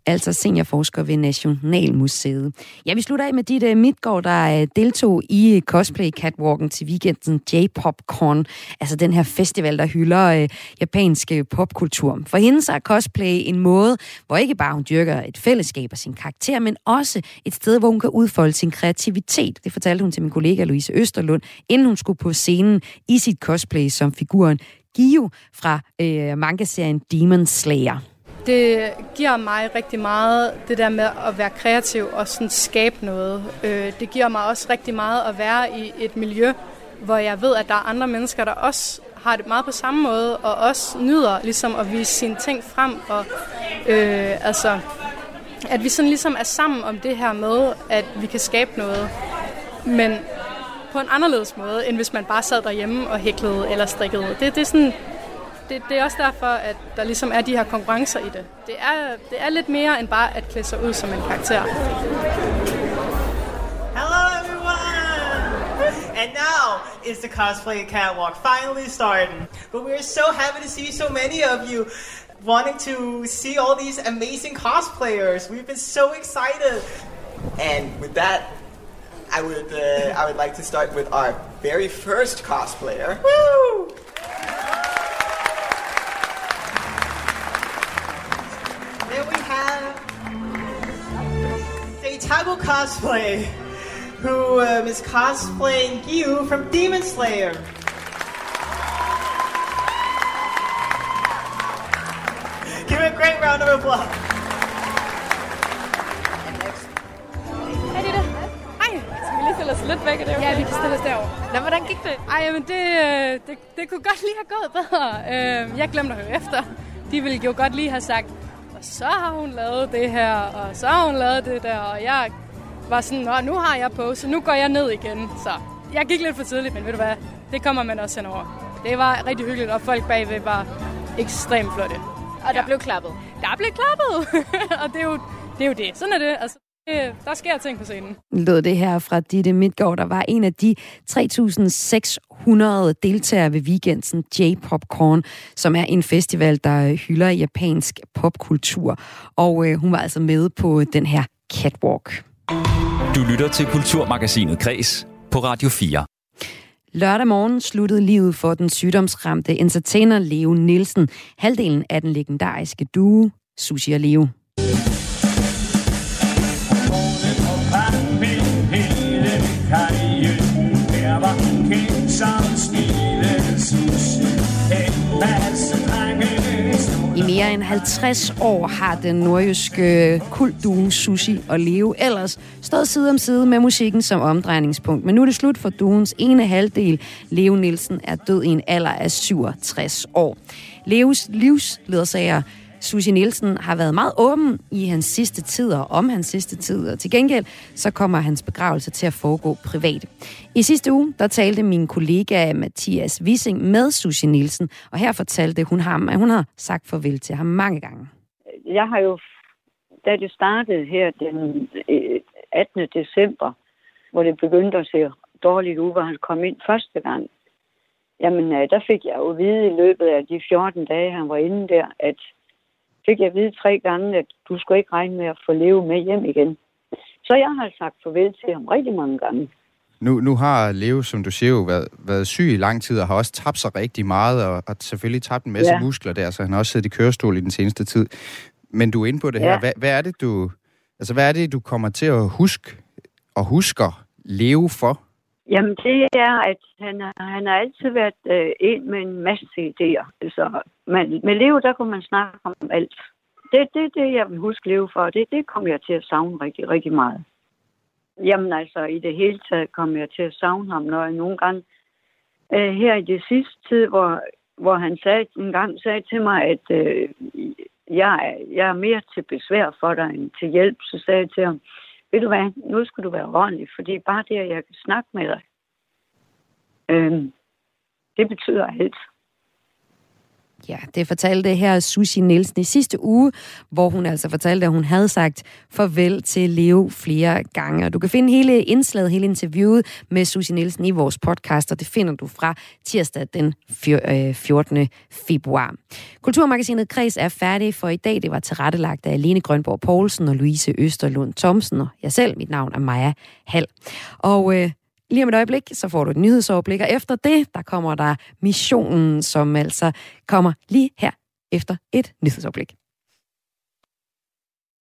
Altså seniorforsker ved Nationalmuseet. Ja, vi slutter af med dit uh, Midtgaard, der uh, deltog i cosplay catwalken til weekenden J-Popcorn. Altså den her festival, der hylder uh, japansk popkultur. For hende så er cosplay en måde, hvor ikke bare hun dyrker et fællesskab af sin karakter, men også et sted, hvor hun kan udfolde sin kreativitet. Det fortalte hun til min kollega Louise Østerlund, inden hun skulle på scenen i sit cosplay som figuren Gio fra øh, manga-serien Demon Slayer. Det giver mig rigtig meget, det der med at være kreativ og sådan skabe noget. Øh, det giver mig også rigtig meget at være i et miljø, hvor jeg ved, at der er andre mennesker, der også har det meget på samme måde, og også nyder ligesom at vise sine ting frem, og øh, altså, at vi sådan ligesom er sammen om det her med, at vi kan skabe noget. Men på en anderledes måde, end hvis man bare sad derhjemme og hæklede eller strikkede. Det, det, er sådan, det, det er også derfor, at der ligesom er de her konkurrencer i det. Det er, det er lidt mere end bare at klæde sig ud som en karakter. Hello everyone! And now is the cosplay catwalk finally starting. But we're so happy to see so many of you wanting to see all these amazing cosplayers. We've been so excited. And with that, I would uh, I would like to start with our very first cosplayer. Woo! Then we have Seitago Cosplay, who um, is cosplaying Gyu from Demon Slayer. Give a great round of applause. Stille os lidt væk af det. Okay? Ja, vi kan stille os derovre. Nå, hvordan gik det? Ej, men det, øh, det, det kunne godt lige have gået bedre. Øh, jeg glemte at høre efter. De ville jo godt lige have sagt, og så har hun lavet det her, og så har hun lavet det der, og jeg var sådan, Nå, nu har jeg på, så nu går jeg ned igen. Så jeg gik lidt for tidligt, men ved du hvad, det kommer man også henover. Det var rigtig hyggeligt, og folk bagved var ekstremt flotte. Og der ja. blev klappet? Der blev klappet, og det er, jo, det er jo det. Sådan er det. Altså, der sker ting på scenen. Lød det her fra Ditte Midtgaard, der var en af de 3.600 deltagere ved weekenden J-Popcorn, som er en festival, der hylder japansk popkultur. Og øh, hun var altså med på den her catwalk. Du lytter til Kulturmagasinet Kres på Radio 4. Lørdag morgen sluttede livet for den sygdomsramte entertainer Leo Nielsen, halvdelen af den legendariske duo Sushi og Leo. I mere end 50 år har den nordjyske kultduen Sushi og Leo ellers stået side om side med musikken som omdrejningspunkt. Men nu er det slut for duens ene halvdel. Leo Nielsen er død i en alder af 67 år. Leos livsledsager Susie Nielsen har været meget åben i hans sidste tid og om hans sidste tid, og til gengæld så kommer hans begravelse til at foregå privat. I sidste uge, der talte min kollega Mathias Wissing med Susie Nielsen, og her fortalte hun ham, at hun har sagt farvel til ham mange gange. Jeg har jo, da det startede her den øh, 18. December, hvor det begyndte at se dårligt ud, hvor han kom ind første gang, jamen øh, der fik jeg jo vide i løbet af de 14 dage, han var inde der, at fik jeg at vide tre gange, at du skulle ikke regne med at få leve med hjem igen. Så jeg har sagt farvel til ham rigtig mange gange. Nu, nu har Leo, som du siger jo, været, været syg i lang tid, og har også tabt sig rigtig meget, og, og selvfølgelig tabt en masse ja. muskler der, så han har også siddet i kørestol i den seneste tid. Men du er inde på det her. Ja. Hvad, hvad er det, du Altså, hvad er det, du kommer til at huske og husker leve for? Jamen, det er, at han, han har altid været øh, en med en masse idéer. Altså, man, med Leo, der kunne man snakke om alt. Det er det, det, jeg vil huske Leo for. Det, det kommer jeg til at savne rigtig, rigtig meget. Jamen altså, i det hele taget kommer jeg til at savne ham, når jeg nogle gange øh, her i det sidste tid, hvor, hvor han sagde, en gang sagde til mig, at øh, jeg, jeg er mere til besvær for dig end til hjælp, så sagde jeg til ham, ved du hvad, nu skal du være ordentlig, fordi bare det, at jeg kan snakke med dig, øh, det betyder alt. Ja, det fortalte her Sushi Nielsen i sidste uge, hvor hun altså fortalte, at hun havde sagt farvel til Leo flere gange. Og du kan finde hele indslaget, hele interviewet med Sushi Nielsen i vores podcast, og det finder du fra tirsdag den 14. Øh, februar. Kulturmagasinet Kreds er færdig for i dag. Det var tilrettelagt af Lene Grønborg Poulsen og Louise Østerlund Thomsen, og jeg selv. Mit navn er Maja Hall. Og øh, Lige om et øjeblik, så får du et nyhedsoverblik, og efter det, der kommer der missionen, som altså kommer lige her efter et nyhedsoverblik.